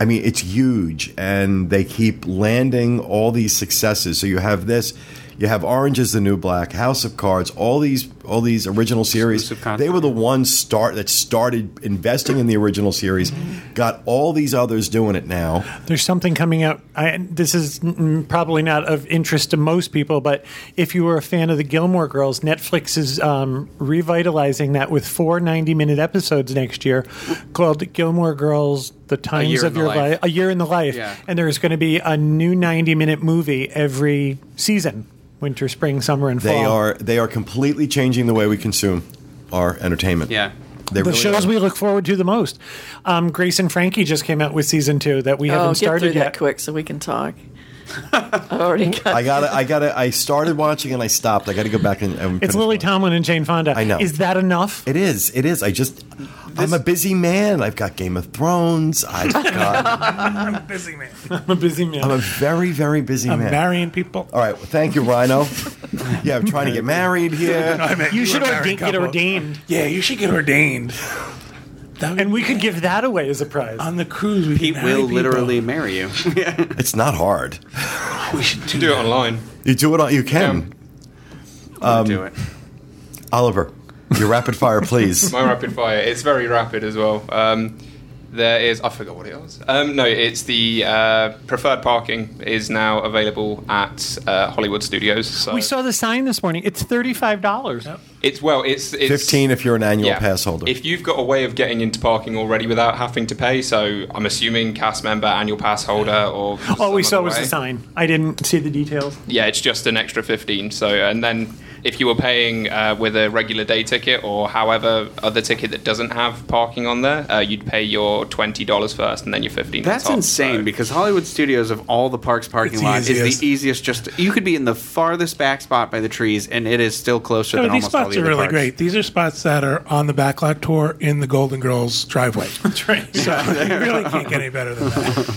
I mean, it's huge, and they keep landing all these successes. So you have this, you have Orange is the New Black, House of Cards, all these, all these original series. They were the ones start that started investing in the original series. Got all these others doing it now. There's something coming out. I, this is probably not of interest to most people, but if you were a fan of the Gilmore Girls, Netflix is um, revitalizing that with four 90 minute episodes next year called Gilmore Girls The Times of Your Life. Life. A Year in the Life. Yeah. And there's going to be a new 90 minute movie every season winter, spring, summer, and fall. They are they are completely changing the way we consume our entertainment. yeah. They the really shows are. we look forward to the most. Um, Grace and Frankie just came out with season two that we Oh, haven't get through started that yet. quick so we can talk. I've already got. I got to I got to I started watching and I stopped. I got to go back and, and It's Lily watching. Tomlin and Jane Fonda. I know. Is that enough? It is. It is. I just I'm a busy man. I've got Game of Thrones. I've got I'm a busy man. I'm a busy man. I'm a very very busy I'm man. marrying people. All right. Well, thank you, Rhino. yeah, I'm trying to get married here. I meant you were should ordain, get ordained, Yeah, you should get ordained. Would and we could give that away as a prize. on the cruise. We Pete can will people. literally marry you. yeah. It's not hard. We should do Do it online. You do it. on You can. Um, do it. Oliver, your rapid fire, please. My rapid fire. It's very rapid as well. Um, There is. I forgot what it was. Um, no, it's the uh, preferred parking is now available at uh, Hollywood Studios. So We saw the sign this morning. It's thirty-five dollars. it's well, it's, it's 15 if you're an annual yeah. pass holder. If you've got a way of getting into parking already without having to pay, so I'm assuming cast member, annual pass holder, or All we saw other was the sign. I didn't see the details. Yeah, it's just an extra 15. So, and then if you were paying uh, with a regular day ticket or however other ticket that doesn't have parking on there, uh, you'd pay your $20 first and then your 15 on That's top. insane So- because Hollywood Studios of all the parks parking It's the lot is the easiest. Just you could be in the farthest back spot by the trees, and it is still closer No, than these almost all spots the are other really parks. great. These are spots that are on the backlot tour in the Golden Girls driveway. That's right. So you really can't get any better than that.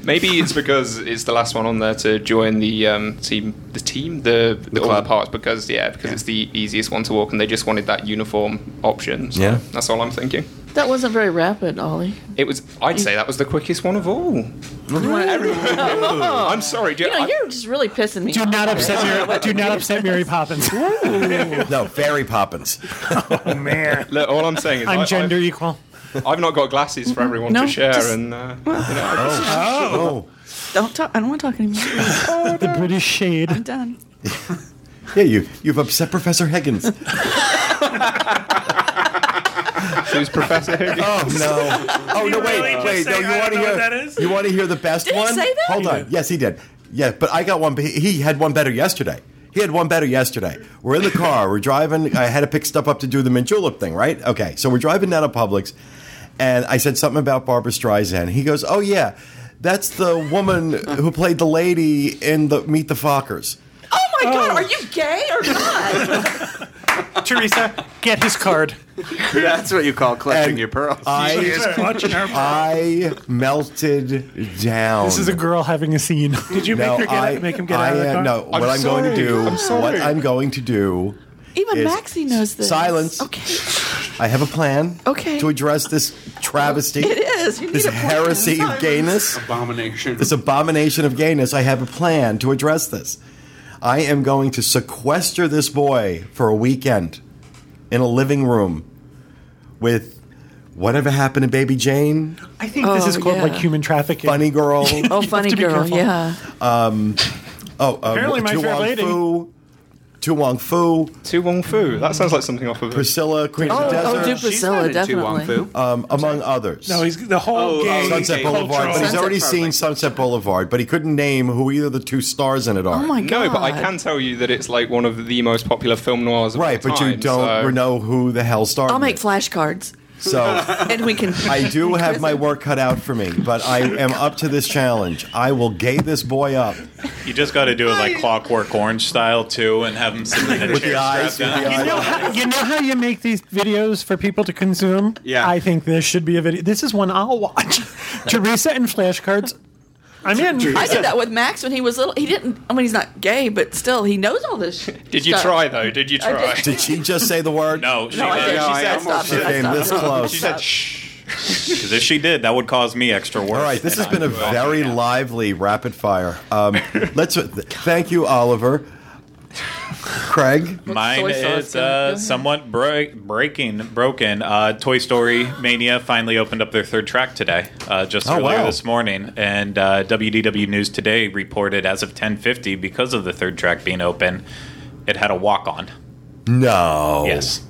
Maybe it's because it's the last one on there to join the um, team, the team, the, the all club. the parts because yeah, because it's the easiest one to walk, and they just wanted that uniform option. So Yeah. that's all I'm thinking. That wasn't very rapid, Ollie. It was. I'd say that was the quickest one of all. I'm sorry. Do You know, I- you're just really pissing me Do off. not upset Mary. Do not upset Mary Poppins. no, Fairy Poppins. Oh man. Look, all I'm saying is I- I'm I've- gender equal. I've not got glasses for everyone No, to share, just- and uh, you know, I Oh. Don't talk. I don't want to talk anymore. The British shade. I'm done. Yeah, you, you've upset Professor Higgins. who's Professor Higgins? Oh, no. Oh, no, wait, really just wait. No, you want to hear, that is"? you want to hear the best Did he say that? Hold on. Yes, he did. Yeah, but I got one. He he had one better yesterday. He had one better yesterday. We're in the car. We're driving. I had to pick stuff up to do the mint julep thing, right? Okay, so we're driving down to Publix, and I said something about Barbara Streisand. He goes, "Oh yeah, that's the woman who played the lady in the Meet the Fockers." Oh my God! Are you gay or not? Teresa, get his card. That's what you call clutching And your pearls. I She's clutching her. I melted down. This is a girl having a scene. Did you make No, her get I, make him get I out of the am- car? No, what I'm going to do, I'm sorry. what I'm going to do, Even Is- Maxie knows this. Silence. Okay. I have a plan. Okay. To address this travesty, It is. You need this a plan. heresy of gayness, Abomination. this abomination of gayness. I have a plan to address this. I am going to sequester this boy for a weekend in a living room with whatever happened to Baby Jane, I think this Oh, is called yeah. like human trafficking. Funny Girl. Oh, funny girl. careful. Yeah. Oh, uh, Apparently my fair lady. Fu, To Wong Foo, To Wong Foo. That sounds like something off of. Priscilla, Queen of Oh, the oh, Desert, do She's Priscilla not into Wong definitely. Fu. um, among others. No, he's the whole Oh, gay oh, Sunset Okay. Boulevard, but he's Sunset already Boulevard. seen Sunset Boulevard, but he couldn't name who either of the two stars in it are. Oh my God. No, but I can tell you that it's like one of the most popular film noirs of Right, all but you don't so- know who the hell starred. I'll make flashcards, So and we can. I do have my work cut out for me, but I am up to this challenge. I will gay this boy up You just got to do it like Clockwork Orange style too, and have him sitting in a with chair the eyes. strapped With the down. You know, how, you know how you make these videos for people to consume? Yeah. I think this should be a video. This is one I'll watch. Teresa and flashcards. I'm in. I did that with Max when he was little. He didn't. I mean, he's not gay, but still, he knows all this. shit. Did you stuff. try though? Did you try? did. Did she just say the word? No, she No, I did. did. No, She I said almost stop. She I came this close. She said, "Shh." Because if she did, that would cause me extra work. All right, this has been a I'm involved very lively rapid fire. Um, let's thank you, Oliver. Craig, Mine is uh, somewhat break, breaking, broken. Uh, Toy Story Mania finally opened up their third track today, uh, just Oh, earlier wow. this morning, and uh, WDW News Today reported as of 10:50 because of the third track being open, it had a walk-on. no. Yes.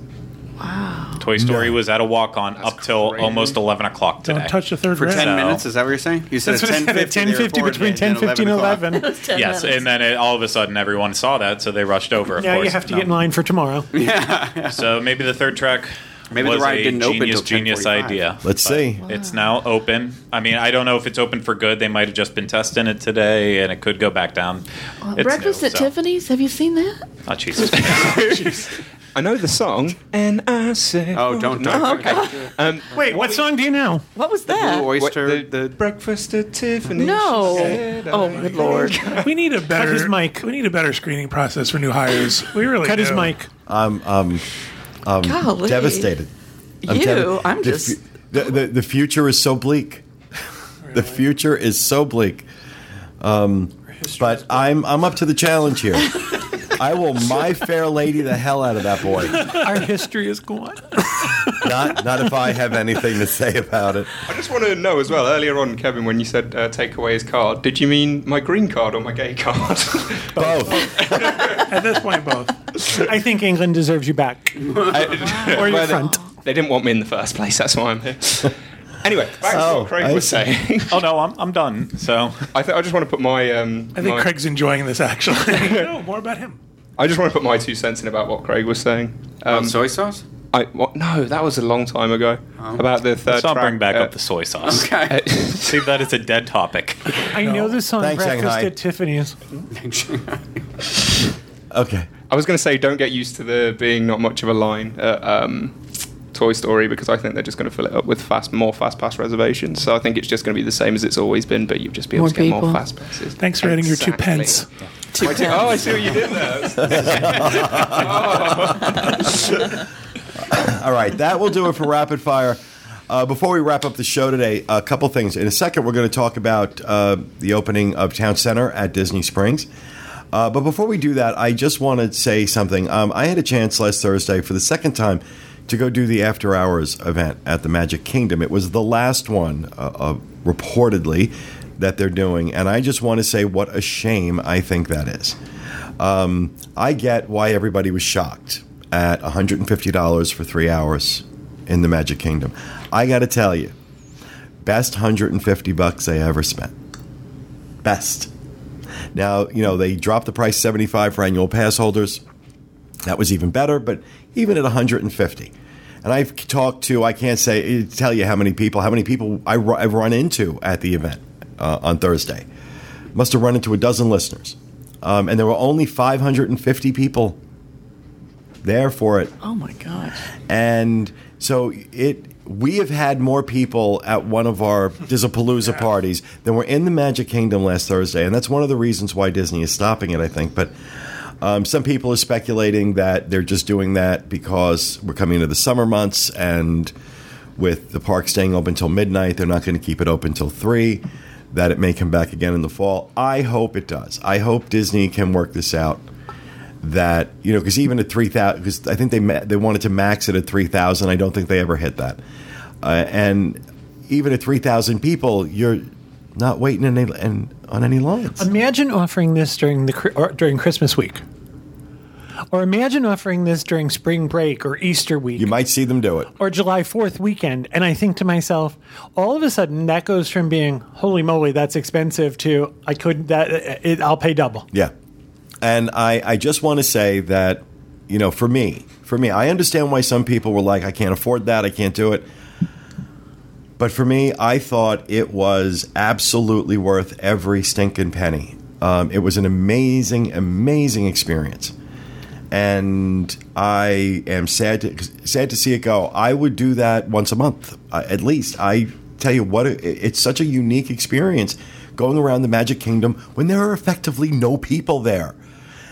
Wow. Toy Story No. was at a walk-on up till crazy. almost 11 o'clock today. Don't touch the third For 10 So- minutes, is that what you're saying? You said That's what I said at 10:50 1050 between it, and 1050 and o'clock. 11. It's 10 Yes, minutes. and then it, all of a sudden everyone saw that, so they rushed over. Of Yeah, course. you have to No. get in line for tomorrow. So maybe the third track Maybe the was ride a didn't open genius, till genius 10:45. idea. Let's But see. It's now open. I mean, I don't know if it's open for good. They might have just been testing it today, and it could go back down. It's Breakfast new, at so- Tiffany's. Have you seen that? Oh, Jesus. Oh, I know the song, and I say, Oh, don't no. don't. okay. Um, Wait, what song do you know? What was that? Blue oyster. what- the, breakfast at Tiffany. No. she said Oh, I- good lord. We need a better his mic. We need a better screening process for new hires. We really Cut his do. mic. I'm um, um, Golly. devastated. You, devi- I'm the just. fu- the, the the future is so bleak. The future is so bleak. Um, but I'm I'm up to the challenge here. I will my fair lady the hell out of that boy. Our history is gone. not not if I have anything to say about it. I just want to know as well. Earlier on, Kevin, when you said uh, take away his card, did you mean my green card or my gay card? Both. At this point, both. I think England deserves you back. or your Well, front. They, they didn't want me in the first place. That's why I'm here. Anyway, back to Oh, what Craig I was see. saying. Oh no, I'm I'm done. So I, th- I just want to put my. Um, I think my- Craig's enjoying this actually. no, more about him. I just want to put my two cents in about what Craig was saying. Um, soy sauce? I, what, no, that was a long time ago. About the 3rd let's not track, bring back uh, up the soy sauce. Okay. See that is a dead topic. I know this song Thanks, Breakfast Shanghai. at Tiffany's. Okay. I was going to say, don't get used to there being not much of a line at um, Toy Story because I think they're just going to fill it up with fast, more fast pass reservations. So I think it's just going to be the same as it's always been, but you'll just be able More to get more fast passes. Thanks for adding your two Exactly. pence. Two Oh, I see what you did there. All right, that will do it for rapid fire. Uh, before we wrap up the show today, a couple things. In a second, we're going to talk about uh, the opening of Town Center at Disney Springs. Uh, but before we do that, I just want to say something. Um, I had a chance last Thursday for the second time to go do the After Hours event at the Magic Kingdom. It was the last one, uh, uh, reportedly, that they're doing. And I just want to say what a shame I think that is. Um, I get why everybody was shocked at $150 for three hours in the Magic Kingdom. I got to tell you, best 150 bucks I ever spent. Best. Now, you know, they dropped the price 75 for annual pass holders. That was even better, but even at 150. And I've talked to, I can't say, tell you how many people, how many people I, I've run into at the event uh, on Thursday. Must have run into a dozen listeners. Um, and there were only 550 people there for it. Oh my gosh. And so it we have had more people at one of our Dizzapalooza parties than were in the Magic Kingdom last Thursday, and that's one of the reasons why Disney is stopping it, I think. But um, some people are speculating that they're just doing that because we're coming into the summer months, and with the park staying open until midnight, they're not going to keep it open until three. That it may come back again in the fall. I hope it does. I hope Disney can work this out that you know because even at three thousand because I think they ma- they wanted to max it at three thousand. I don't think they ever hit that. Uh, and even at three thousand people, you're not waiting in any, in, on any lines. Imagine offering this during the or during Christmas week, or imagine offering this during spring break or Easter week. you might see them do it. or July 4th weekend. And I think to myself, all of a sudden that goes from being, holy moly, that's expensive to, I could, that, it, I'll pay double. Yeah. And I, I just want to say that, you know, for me, for me, I understand why some people were like, I can't afford that, I can't do it. But for me, I thought it was absolutely worth every stinking penny. Um, it was an amazing, amazing experience. And I am sad to sad to see it go. I would do that once a month, uh, at least. I tell you what, it, it's such a unique experience going around the Magic Kingdom when there are effectively no people there.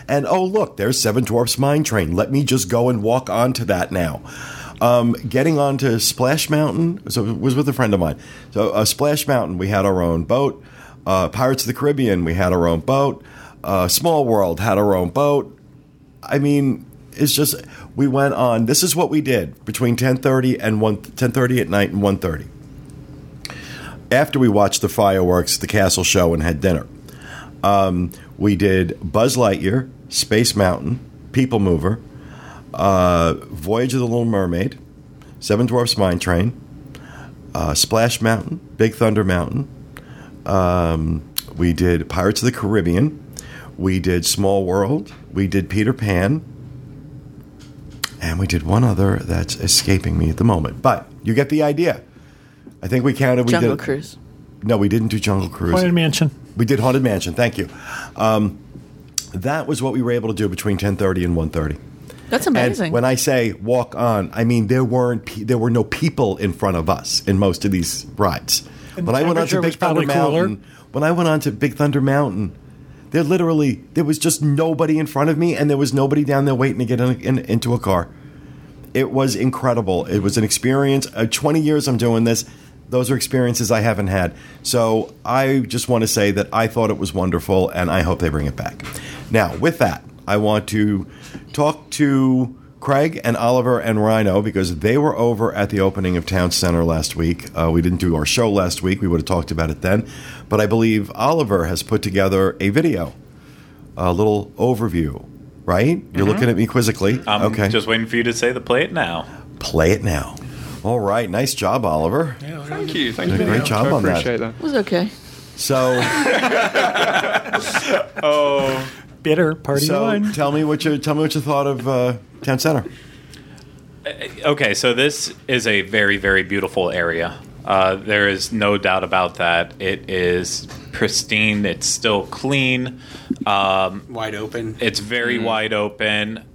And oh, look, there's Seven Dwarfs Mine Train. Let me just go and walk onto that now. Um, getting onto Splash Mountain, so it was with a friend of mine. So, uh, Splash Mountain, we had our own boat. Uh, Pirates of the Caribbean, we had our own boat. Uh, Small World had our own boat. I mean, it's just we went on. This is what we did between ten thirty and one ten thirty at night and one thirty. After we watched the fireworks, the castle show, and had dinner, um, we did Buzz Lightyear, Space Mountain, People Mover, uh, Voyage of the Little Mermaid, Seven Dwarfs Mine Train, uh, Splash Mountain, Big Thunder Mountain. Um, we did Pirates of the Caribbean. We did Small World. We did Peter Pan. And we did one other that's escaping me at the moment. But you get the idea. I think we counted. We Jungle did, Cruise. No, we didn't do Jungle Cruise. Haunted Mansion. We did Haunted Mansion. Thank you. Um, that was what we were able to do between 10:30 and 1:30. That's amazing. And when I say walk on, I mean there weren't pe- there were no people in front of us in most of these rides. And when the I went on to Big was probably Thunder cooler. Mountain, when I went on to Big Thunder Mountain, there literally there was just nobody in front of me, and there was nobody down there waiting to get in, in, into a car. It was incredible. It was an experience. Uh, Twenty years I'm doing this. Those are experiences I haven't had. So I just want to say that I thought it was wonderful, and I hope they bring it back. Now, with that, I want to talk to Craig and Oliver and Rhino because they were over at the opening of Town Center last week. Uh, we didn't do our show last week. We would have talked about it then. But I believe Oliver has put together a video, a little overview, right? You're looking at me quizzically. I'm okay. just waiting for you to say the play it now. play it now. All right. Nice job, Oliver. Thank you. Thank you. great job. I on that. appreciate that. It was okay. So, Oh, Bitter party so one. tell me what you tell me what you thought of uh, Town Center. okay. So this is a very, very beautiful area. Uh, there is no doubt about that. It is pristine. It's still clean. Um, Wide open. It's very wide open.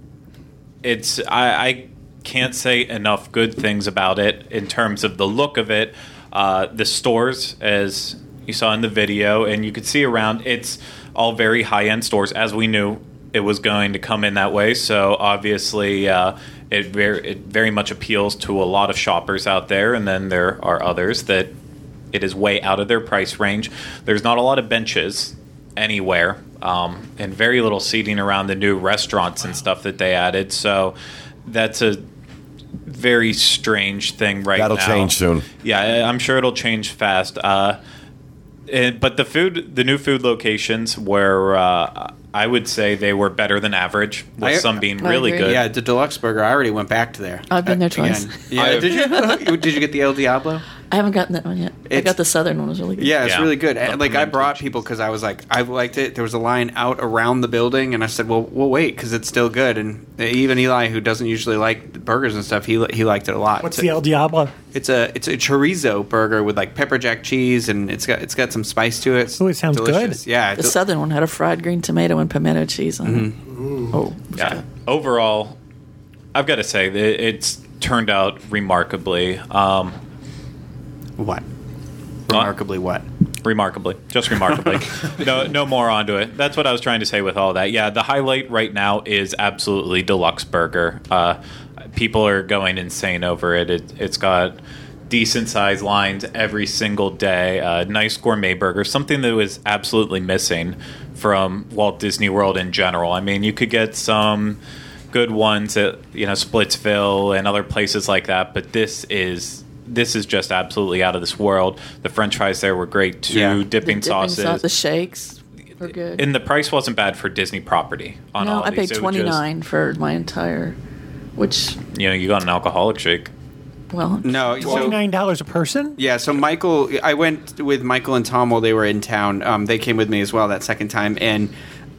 It's I, I can't say enough good things about it in terms of the look of it. Uh, the stores, as you saw in the video, and you could see around, it's all very high end stores, as we knew it was going to come in that way. So obviously, uh, it very it very much appeals to a lot of shoppers out there, and then there are others that it is way out of their price range. There's not a lot of benches anywhere, um, and very little seating around the new restaurants and stuff that they added. So that's a very strange thing right That'll now. change soon. Yeah, I'm sure it'll change fast. Uh, and- but the food, the new food locations were, uh, I would say they were better than average, with I- some being I really agree. good. Yeah, the D-Luxe Burger. I already went back to there. I've been there Uh, again. twice. Yeah, did you? did you get the El Diablo? I haven't gotten that one yet. I It's- got the southern one. It was really good. Yeah, it's Yeah. really good. And, like I brought people because I was like, I liked it. There was a line out around the building, and I said, "Well, we'll wait because it's still good." And even Eli, who doesn't usually like burgers and stuff, he li- he liked it a lot. What's It's the a- El Diablo? It's a it's a chorizo burger with like pepper jack cheese, and it's got it's got some spice to it. It's Ooh, it sounds delicious. good. Yeah, The it's- southern one had a fried green tomato and pimento cheese on Mm-hmm. it. Oh, Yeah. Overall, I've got to say that it's turned out remarkably. Um, what? Remarkably, what? remarkably, just remarkably. no, no more onto it. That's what I was trying to say with all that. Yeah, the highlight right now is absolutely D-Luxe Burger. Uh, people are going insane over it. it it's got decent sized lines every single day. Uh, nice gourmet burger, something that was absolutely missing from Walt Disney World in general. I mean, you could get some good ones at you know Splitsville and other places like that, but this is this is just absolutely out of this world. The French fries there were great too. Yeah. The Dipping, sauces. sauce, the shakes were good. and the price wasn't bad for Disney property. On no, all I these. paid It was twenty just- nine for my entire, which You know, you got an alcoholic shake. well, No, so Twenty nine dollars a person. Yeah, so Michael, I went with Michael and Tom while they were in town. Um, they came with me as well that second time, and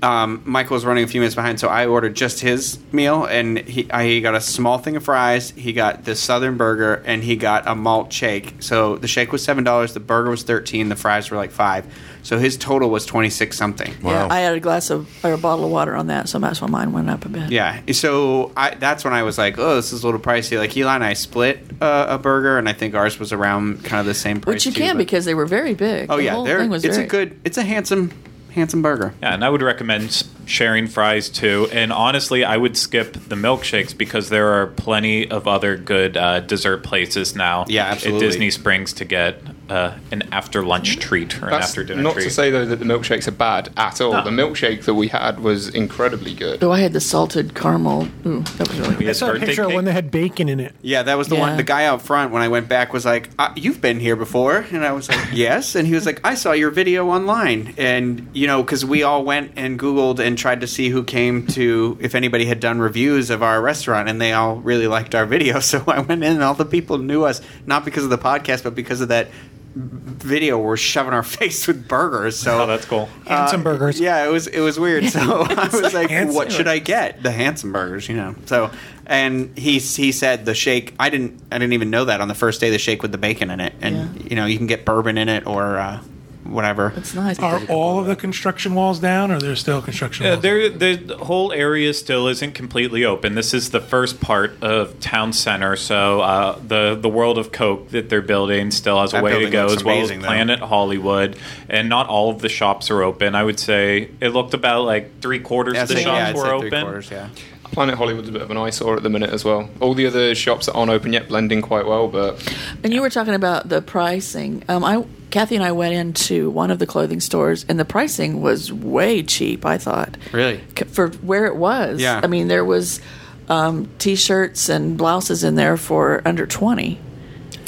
um, Michael was running a few minutes behind, so I ordered just his meal, and he, I, he got a small thing of fries. He got the Southern burger, and he got a malt shake. So the shake was seven dollars, the burger was thirteen, the fries were like five. So his total was twenty six something. yeah, Wow. I had a glass of or a bottle of water on that, so that's why mine went up a bit. Yeah, so I, that's when I was like, "Oh, this is a little pricey." Like Eli and I split uh, a burger, and I think ours was around kind of the same price. which you too, can but- because they were very big. oh the yeah, whole they're, thing was it's very, a good, it's a handsome, handsome burger. Yeah, and I would recommend sharing fries too. And honestly, I would skip the milkshakes because there are plenty of other good uh, dessert places now. Yeah, absolutely. At Disney Springs to get uh, an after lunch treat or an That's after dinner not treat. to say though that the milkshakes are bad at all. The milkshake that we had was incredibly good. Oh, I had the salted caramel. Ooh, that was really We good. I had saw a birthday picture of cake. one that had bacon in it. Yeah, that was the Yeah. one. The guy out front when I went back was like, uh, "You've been here before," and I was like, "Yes." And he was like, "I saw your video online," and you know, because we all went and Googled and tried to see who came to, if anybody had done reviews of our restaurant, and they all really liked our video. So I went in, and all the people knew us not because of the podcast, but because of that video. We're shoving our face with burgers. So Oh, that's cool. Handsome burgers. yeah, it was it was weird. So I was like, Handsome. "What should I get?" The handsome burgers, you know. So, and he he said the shake. I didn't I didn't even know that on the first day. The shake with the bacon in it, and Yeah. you know you can get bourbon in it or uh, whatever. It's nice. Are all of the construction walls down, or there's still construction Yeah, walls? there, the whole area still isn't completely open. This is the first part of town center, so uh, the the world of Coke that they're building still has a That way to building go, looks as well as amazing, though. Planet Hollywood. And not all of the shops are open. I would say it looked about like three quarters Yeah, of the I'd say- shops yeah, I'd were say open. three quarters. Yeah. Planet Hollywood's a bit of an eyesore at the minute as well. All the other shops that aren't open yet blending quite well, but And you were talking about the pricing. Um, I Kathy and I went into one of the clothing stores, and the pricing was way cheap. I thought Really? For where it was. Yeah. I mean, there was um, t-shirts and blouses in there for under 20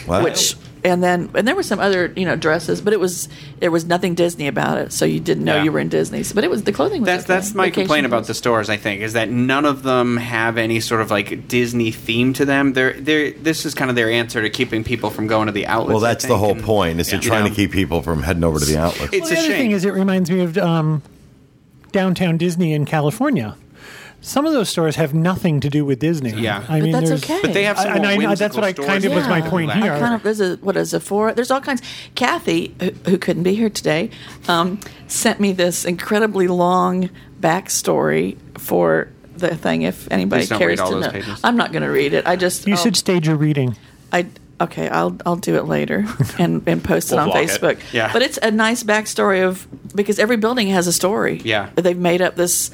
Wow. which and then and there were some other you know dresses but it was there was nothing disney about it so you didn't know Yeah. you were in disney but it was the clothing was That's okay. that's my Vacation complaint about the stores. I think is that none of them have any sort of like Disney theme to them. They're they're this is kind of their answer to keeping people from going to the outlets. well, that's the whole and- point. Is Yeah. they're trying You to keep people from heading over to the outlets. It's well, the a other shame. thing is, it reminds me of um, downtown Disney in California. Some of those stores have nothing to do with Disney. Yeah. I But mean, that's there's- okay. But they have some I- and more I- whimsical that's what I stores kind of was my than point that. here. I kind of there's a what is Sephora? There's all kinds. Kathy, who, who couldn't be here today, um, sent me this incredibly long backstory for the thing. If anybody Please don't cares read all to those know, pages. I'm not going to read it. I just you I'll- should stage your reading. I okay. I'll I'll do it later and and post it We'll on vlog it. Facebook. Yeah. but it's a nice backstory of because every building has a story. Yeah. they've made up this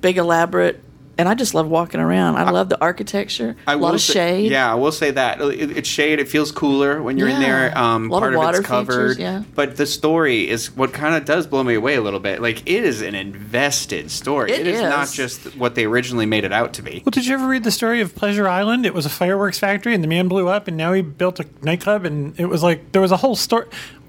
big elaborate. And I just love walking around. I love the architecture. I a lot will of say- shade. Yeah, I will say that it, it's shade. It feels cooler when you're in there. Um, A lot part of of, water it's covered. features, yeah. But the story is what kind of does blow me away a little bit. Like it is an invested story. It it is, not just what they originally made it out to be. Well, did you ever read the story of Pleasure Island? It was a fireworks factory, and the man blew up, and now he built a nightclub, and it was like there was a whole story.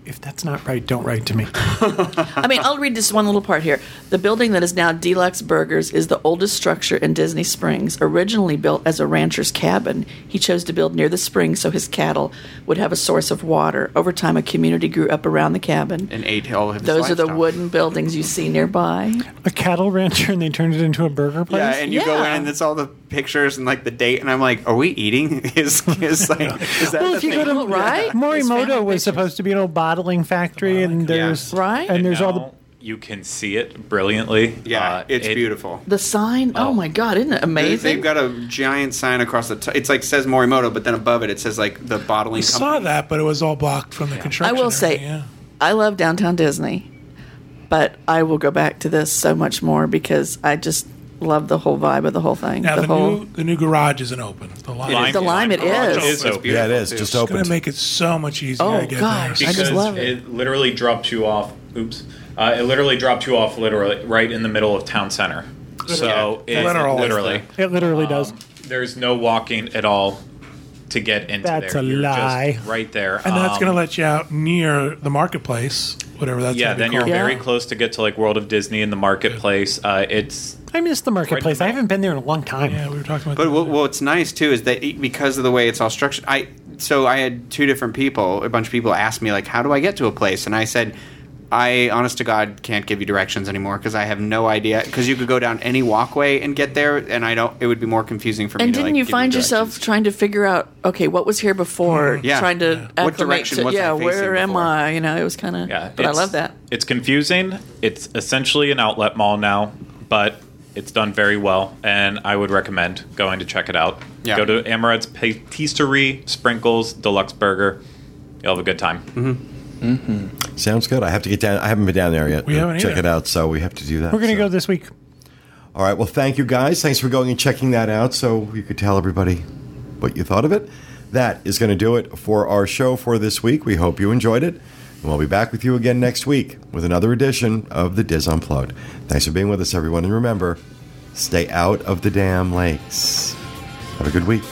If that's not right, don't write to me. I mean, I'll read just one little part here. The building that is now D-Luxe Burgers is the oldest structure in Disney Springs. Originally built as a rancher's cabin, he chose to build near the spring so his cattle would have a source of water. Over time, a community grew up around the cabin. And ate all of his Those are the livestock. wooden buildings you see nearby. a cattle rancher, and they turned it into a burger place. Yeah, and you go in and it's all the pictures and like the date, and I'm like, are we eating? Is is like is that Well, the if you thing? go to right? His Morimoto was pictures. supposed to be an old bottling factory, and there's Right? and there's all the you can see it brilliantly. yeah, Uh, it's it- beautiful. The sign, oh, Oh. my God, isn't it amazing? They've got a giant sign across the. T- it's like says Morimoto, but then above it it says like the bottling. I saw that, but it was all blocked from the I construction. I will area, say, yeah. I love downtown Disney, but I will go back to this so much more because I just love the whole vibe of the whole thing. Now the, the, whole new the new garage isn't open. The line, Lime- the lime, it garage is. is It's open. open. yeah, it is. too. Just It's gonna make it so much easier Oh, to get gosh. there. I just love it. It literally drops you off. Oops. Uh, it literally dropped you off literally right in the middle of town center. So Yeah. it, Literal. literally, it literally Um, does. there's no walking at all to get into That's there. a You're just lie. right there, And that's Um, going to let you out near the marketplace, whatever that's yeah. gonna be Then you're called. very Yeah. close to get to like World of Disney in the marketplace. Uh, it's I miss the marketplace. I haven't been there in a long time. Yeah, we were talking about But that. what, what's nice too is that it- because of the way it's all structured, I so I had two different people, a bunch of people asked me like, "How do I get to a place?" And I said, "I, honest to God, can't give you directions anymore because I have no idea. Because you could go down any walkway and get there, and I don't. It would be more confusing for me." And to, didn't like, you give find yourself trying to figure out, okay, what was here before? Hmm. Yeah. Trying to Yeah. What direction to, was yeah, facing where am before? I? You know, it was kind of, yeah. but I love that. It's confusing. It's essentially an outlet mall now, but it's done very well, and I would recommend going to check it out. Yeah. Go to Amorette's Patisserie Sprinkles D-Luxe Burger. You'll have a good time. Mm-hmm. Mm-hmm. Sounds good. I have to get down. I haven't been down there yet. We to haven't check either. it out, so we have to do that. We're going to so. go this week. All right. Well, thank you guys. Thanks for going and checking that out, so you could tell everybody what you thought of it. That is going to do it for our show for this week. We hope you enjoyed it. And we'll be back with you again next week with another edition of the Dis Unplugged. Thanks for being with us, everyone. And remember, stay out of the damn lakes. Have a good week.